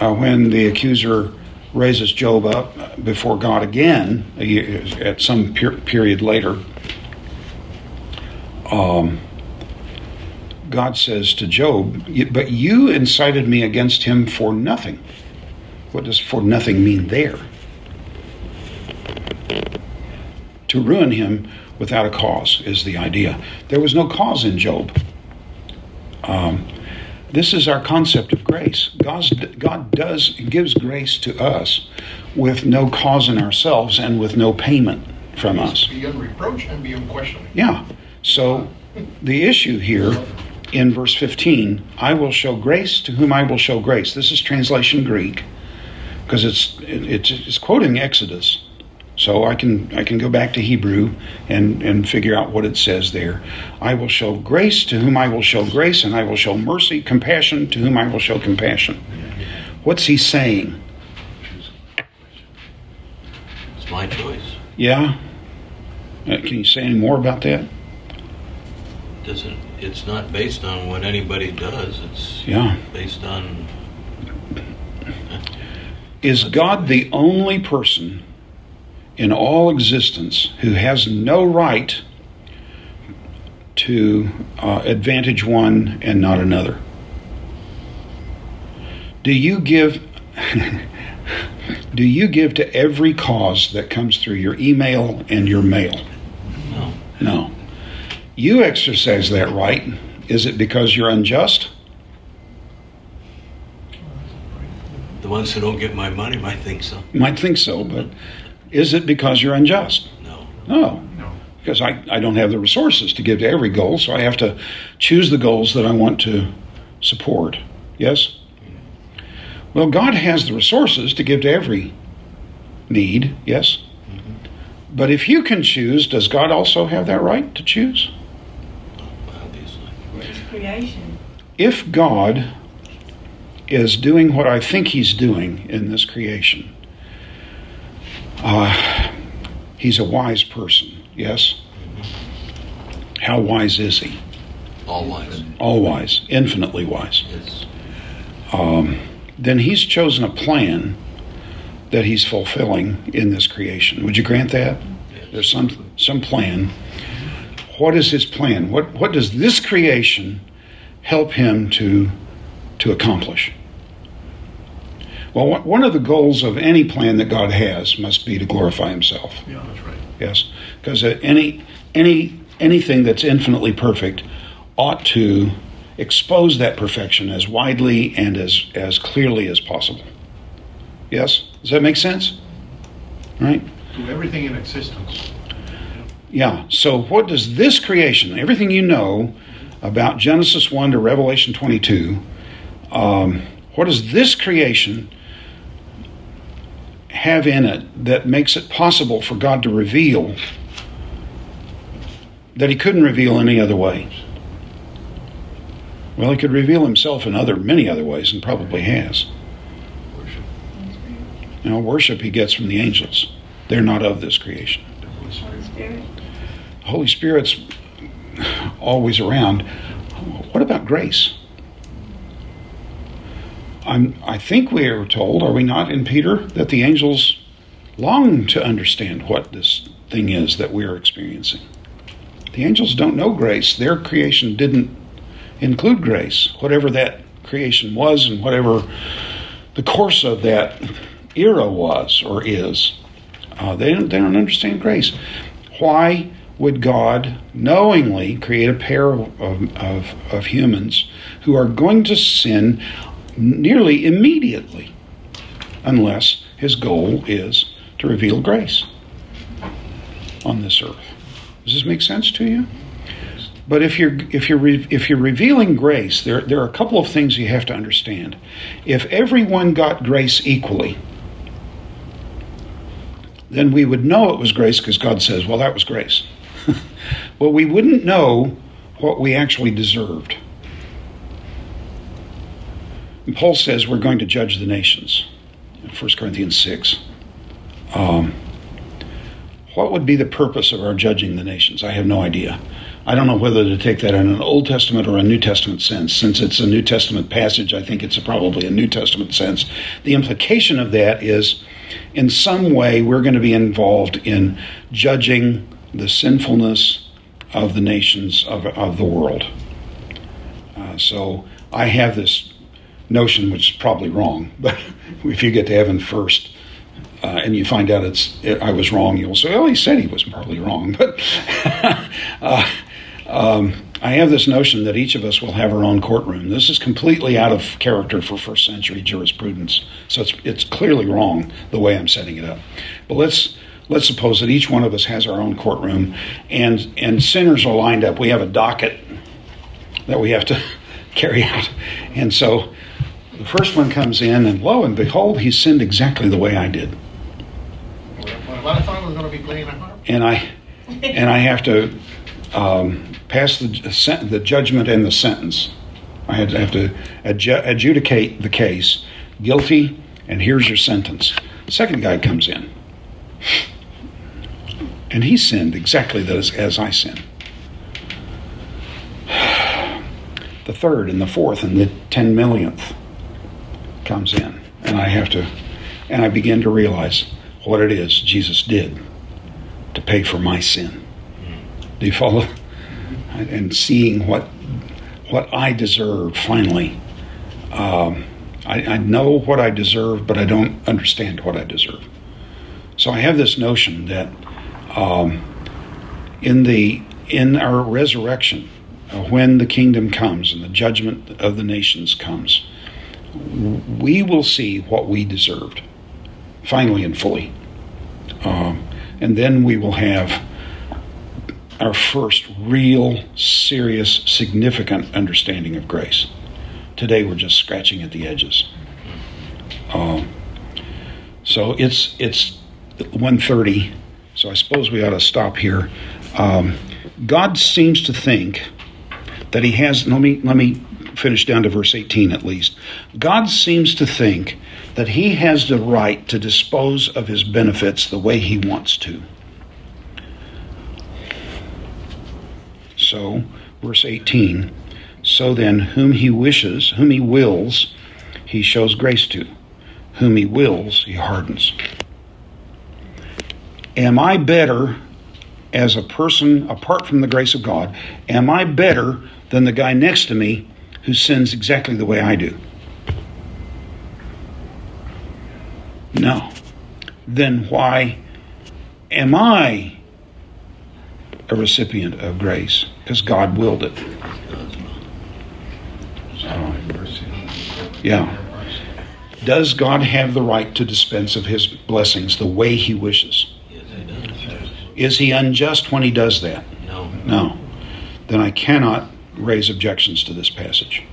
uh, when the accuser raises Job up before God again at some per- period later, um, God says to Job, But you incited me against him for nothing. What does for nothing mean there? To ruin him without a cause is the idea. There was no cause in Job. Um, this is our concept of grace. God's, God does gives grace to us with no cause in ourselves and with no payment from us. Beyond reproach and beyond questioning. Yeah. So the issue here in verse 15, I will show grace to whom I will show grace. This is translation Greek because it's, it's it's quoting Exodus. So I can I can go back to Hebrew and and figure out what it says there. I will show grace to whom I will show grace and I will show mercy, compassion to whom I will show compassion. What's he saying? It's my choice. Yeah? Uh, Can you say any more about that? Doesn't. It's not based on what anybody does. It's Yeah. based on. Is God the only person in all existence who has no right to uh, advantage one and not another? Do you give do you give to every cause that comes through your email and your mail? No. No. You exercise that right. Is it because you're unjust? The ones who don't get my money might think so. Might think so, but is it because you're unjust? No. No. No. Because I, I don't have the resources to give to every goal, so I have to choose the goals that I want to support. Yes? Well, God has the resources to give to every need, yes? Mm-hmm. But if you can choose, does God also have that right to choose? Obviously. It's creation. If God is doing what I think He's doing in this creation, uh, He's a wise person, yes? How wise is He? All wise. All wise, infinitely wise. Yes. Um, then He's chosen a plan that He's fulfilling in this creation. Would you grant that? Yes. There's some some plan. What is His plan? What what does this creation help Him to to accomplish? Well, one- one of the goals of any plan that God has must be to glorify Himself. Yeah, that's right. Yes, because any any anything that's infinitely perfect ought to expose that perfection as widely and as as clearly as possible. Yes, does that make sense? Right? To everything in existence. Yeah. So, what does this creation, everything you know about Genesis 1 to Revelation 22, um, what does this creation have in it that makes it possible for God to reveal that He couldn't reveal any other way? Well, He could reveal Himself in other many other ways, and probably has. Worship. You know, worship He gets from the angels; they're not of this creation. The Holy. Spirit. Holy Spirit's always around. What about grace? I'm, I think we are told, are we not, in Peter, that the angels long to understand what this thing is that we are experiencing. The angels don't know grace. Their creation didn't include grace, whatever that creation was and whatever the course of that era was or is. Uh, they, don't, they don't understand grace. Why would God knowingly create a pair of, of, of humans who are going to sin nearly immediately unless his goal is to reveal grace on this earth? Does this make sense to you? But if you're if you're re, if you're revealing grace, there there are a couple of things you have to understand. If everyone got grace equally, then we would know it was grace because God says, "Well, that was grace." well, we wouldn't know what we actually deserved. And Paul says we're going to judge the nations. In 1 Corinthians 6. Um, what would be the purpose of our judging the nations? I have no idea. I don't know whether to take that in an Old Testament or a New Testament sense. Since it's a New Testament passage, I think it's probably a New Testament sense. The implication of that is, in some way, we're going to be involved in judging the sinfulness of the nations of, of the world. Uh, so I have this notion, which is probably wrong, but if you get to heaven first, uh, and you find out it's it, I was wrong, you'll say, "Oh, he said he was probably wrong." But uh, um, I have this notion that each of us will have our own courtroom. This is completely out of character for first century jurisprudence, so it's it's clearly wrong the way I'm setting it up. But let's let's suppose that each one of us has our own courtroom, and and sinners are lined up. We have a docket that we have to carry out, and so. The first one comes in, and lo and behold, he sinned exactly the way I did. And I and I have to um, pass the the judgment and the sentence. I have to adju- adjudicate the case, guilty, and here's your sentence. Second guy comes in, and he sinned exactly as, as I sinned. The third and the fourth and the ten millionth comes in, and I have to And I begin to realize what it is Jesus did to pay for my sin. Do you follow? And seeing what what I deserve finally. Um, I, I know what I deserve, but I don't understand what I deserve. So I have this notion that um, in the in our resurrection, uh, when the kingdom comes and the judgment of the nations comes, we will see what we deserved, finally and fully, um, and then we will have our first real, serious, significant understanding of grace. Today we're just scratching at the edges. Um, so it's it's 1.30, so I suppose we ought to stop here. Um, God seems to think that He has. Let me let me finish down to verse 18 at least. God seems to think that He has the right to dispose of His benefits the way He wants to. So, verse 18. So then, whom He wishes, whom He wills, He shows grace to. Whom He wills, He hardens. Am I better as a person apart from the grace of God? Am I better than the guy next to me who sins exactly the way I do? No. Then why am I a recipient of grace? Because God willed it. So, yeah. Does God have the right to dispense of his blessings the way he wishes? Yes, he does. Is he unjust when he does that? No. No. Then I cannot raise objections to this passage.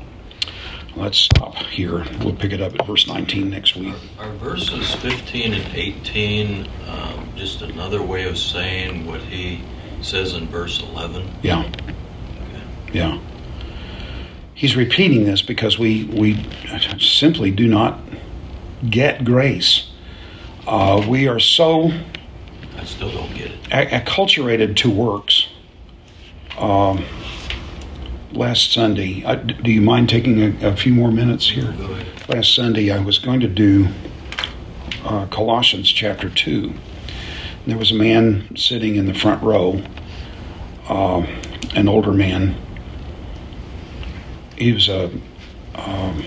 Let's stop here. We'll pick it up at verse 19 next week. Are verses 15 and 18 um, just another way of saying what he says in verse 11? Yeah. Yeah. He's repeating this because we, we simply do not get grace. Uh, we are so I still don't get it. acculturated to works. Um, last Sunday, d- do you mind taking a, a few more minutes here? Last Sunday, I was going to do uh, Colossians chapter 2. There was a man sitting in the front row, uh, an older man. He was a, um,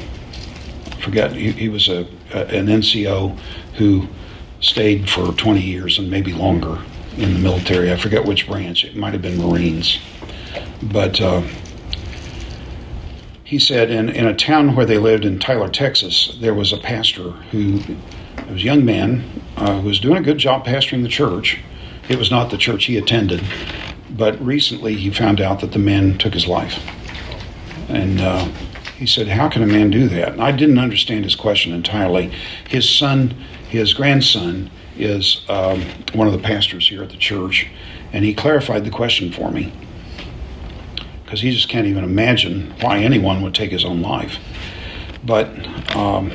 forget, he, he was a, a, an NCO who stayed for 20 years and maybe longer in the military. I forget which branch, it might have been Marines. But uh, he said in, in a town where they lived in Tyler, Texas, there was a pastor who was a young man uh, who was doing a good job pastoring the church. It was not the church he attended, but recently he found out that the man took his life. And uh, he said, How can a man do that? And I didn't understand his question entirely. His son, his grandson, is um, one of the pastors here at the church, and he clarified the question for me because he just can't even imagine why anyone would take his own life. But um,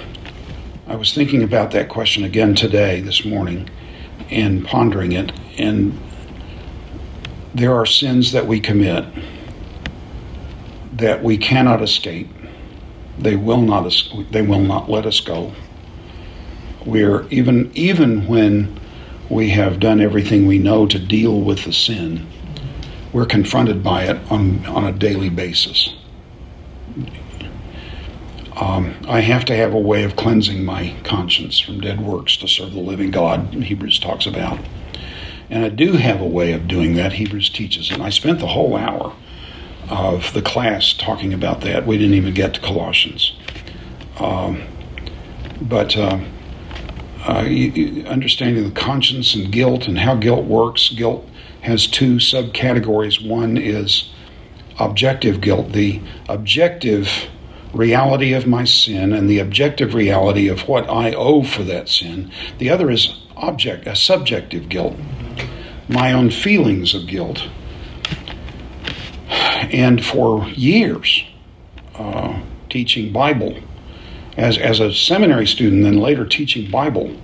I was thinking about that question again today, this morning, and pondering it. And there are sins that we commit that we cannot escape. They will not. They will not let us go. We're even even when we have done everything we know to deal with the sin we're confronted by it on, on a daily basis. Um, I have to have a way of cleansing my conscience from dead works to serve the living God, Hebrews talks about. And I do have a way of doing that, Hebrews teaches. And I spent the whole hour of the class talking about that. We didn't even get to Colossians. Um, but uh, uh, understanding the conscience and guilt and how guilt works, guilt has two subcategories. One is objective guilt, the objective reality of my sin and the objective reality of what I owe for that sin. The other is object, a subjective guilt, my own feelings of guilt. And for years, uh, teaching Bible, as, as a seminary student, then later teaching Bible,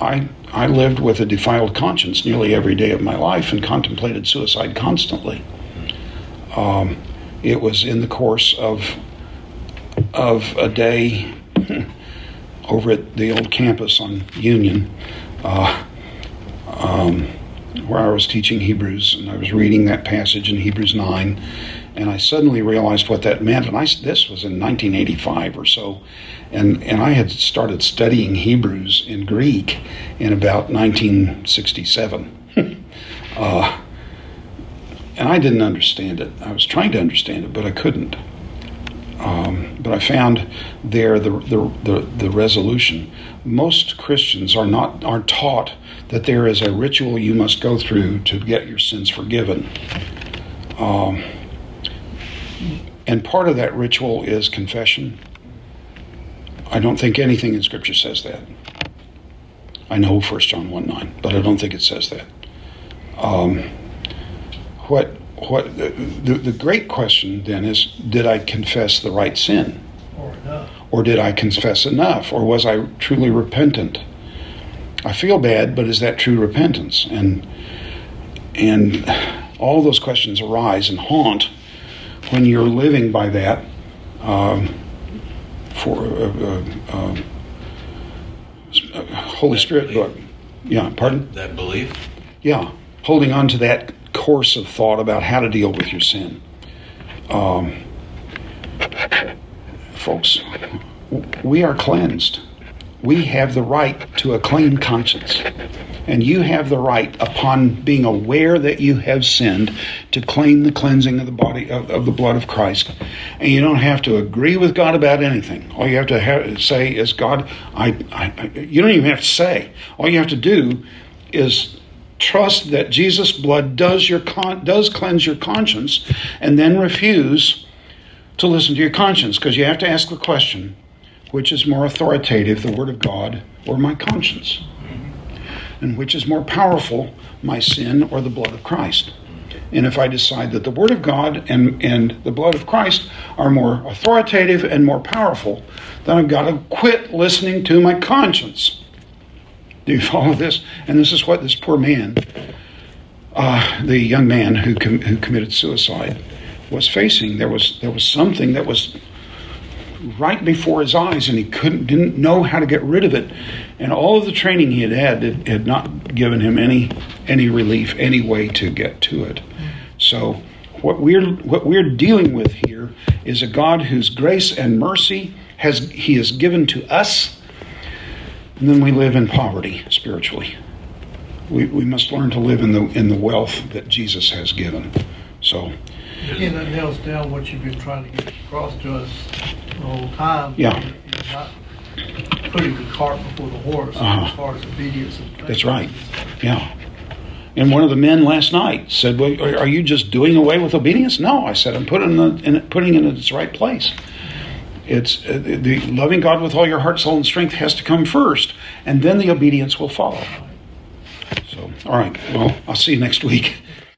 I, I lived with a defiled conscience nearly every day of my life and contemplated suicide constantly. Um, it was in the course of, of a day over at the old campus on Union, uh, um, where I was teaching Hebrews, and I was reading that passage in Hebrews 9, and I suddenly realized what that meant. And I, this was in 1985 or so, and, and I had started studying Hebrews in Greek in about 1967. uh, and I didn't understand it. I was trying to understand it, but I couldn't. Um, but I found there the, the, the, the, resolution. Most Christians are not are taught that there is a ritual you must go through to get your sins forgiven. Um, and part of that ritual is confession. I don't think anything in Scripture says that. I know 1 John 1 9, but I don't think it says that. Um, what what the, the great question then is did I confess the right sin? Or enough. Or did I confess enough? Or was I truly repentant? I feel bad, but is that true repentance? And and all those questions arise and haunt when you're living by that um, for uh, uh, uh, Holy Spirit book. Yeah, pardon? That belief? Yeah, holding on to that course of thought about how to deal with your sin. Um, folks, we are cleansed. We have the right to a clean conscience. And you have the right, upon being aware that you have sinned, to claim the cleansing of the body of, of the blood of Christ. And you don't have to agree with God about anything. All you have to have, say is, God, I, I, I. You don't even have to say. All you have to do is trust that Jesus' blood does your con- does cleanse your conscience, and then refuse to listen to your conscience because you have to ask the question, which is more authoritative, the Word of God or my conscience, and which is more powerful, my sin or the blood of Christ. And if I decide that the Word of God and, and the blood of Christ are more authoritative and more powerful, then I've got to quit listening to my conscience. Do you follow this? And this is what this poor man, uh, the young man who com- who committed suicide, was facing. There was there was something that was right before his eyes, and he couldn't didn't know how to get rid of it. And all of the training he had had had, had not given him any any relief, any way to get to it. So what we're what we're dealing with here is a God whose grace and mercy has he has given to us and then we live in poverty spiritually. We, we must learn to live in the in the wealth that Jesus has given. So Again, that nails down what you've been trying to get across to us the whole time. Yeah. Not putting the cart before the horse Uh-huh. as far as obedience. That's right. Yeah. And one of the men last night said, "Well, are you just doing away with obedience?" No, I said, "I'm putting the, in, putting it in its right place." It's uh, the loving God with all your heart, soul, and strength has to come first, and then the obedience will follow. So, all right. Well, I'll see you next week.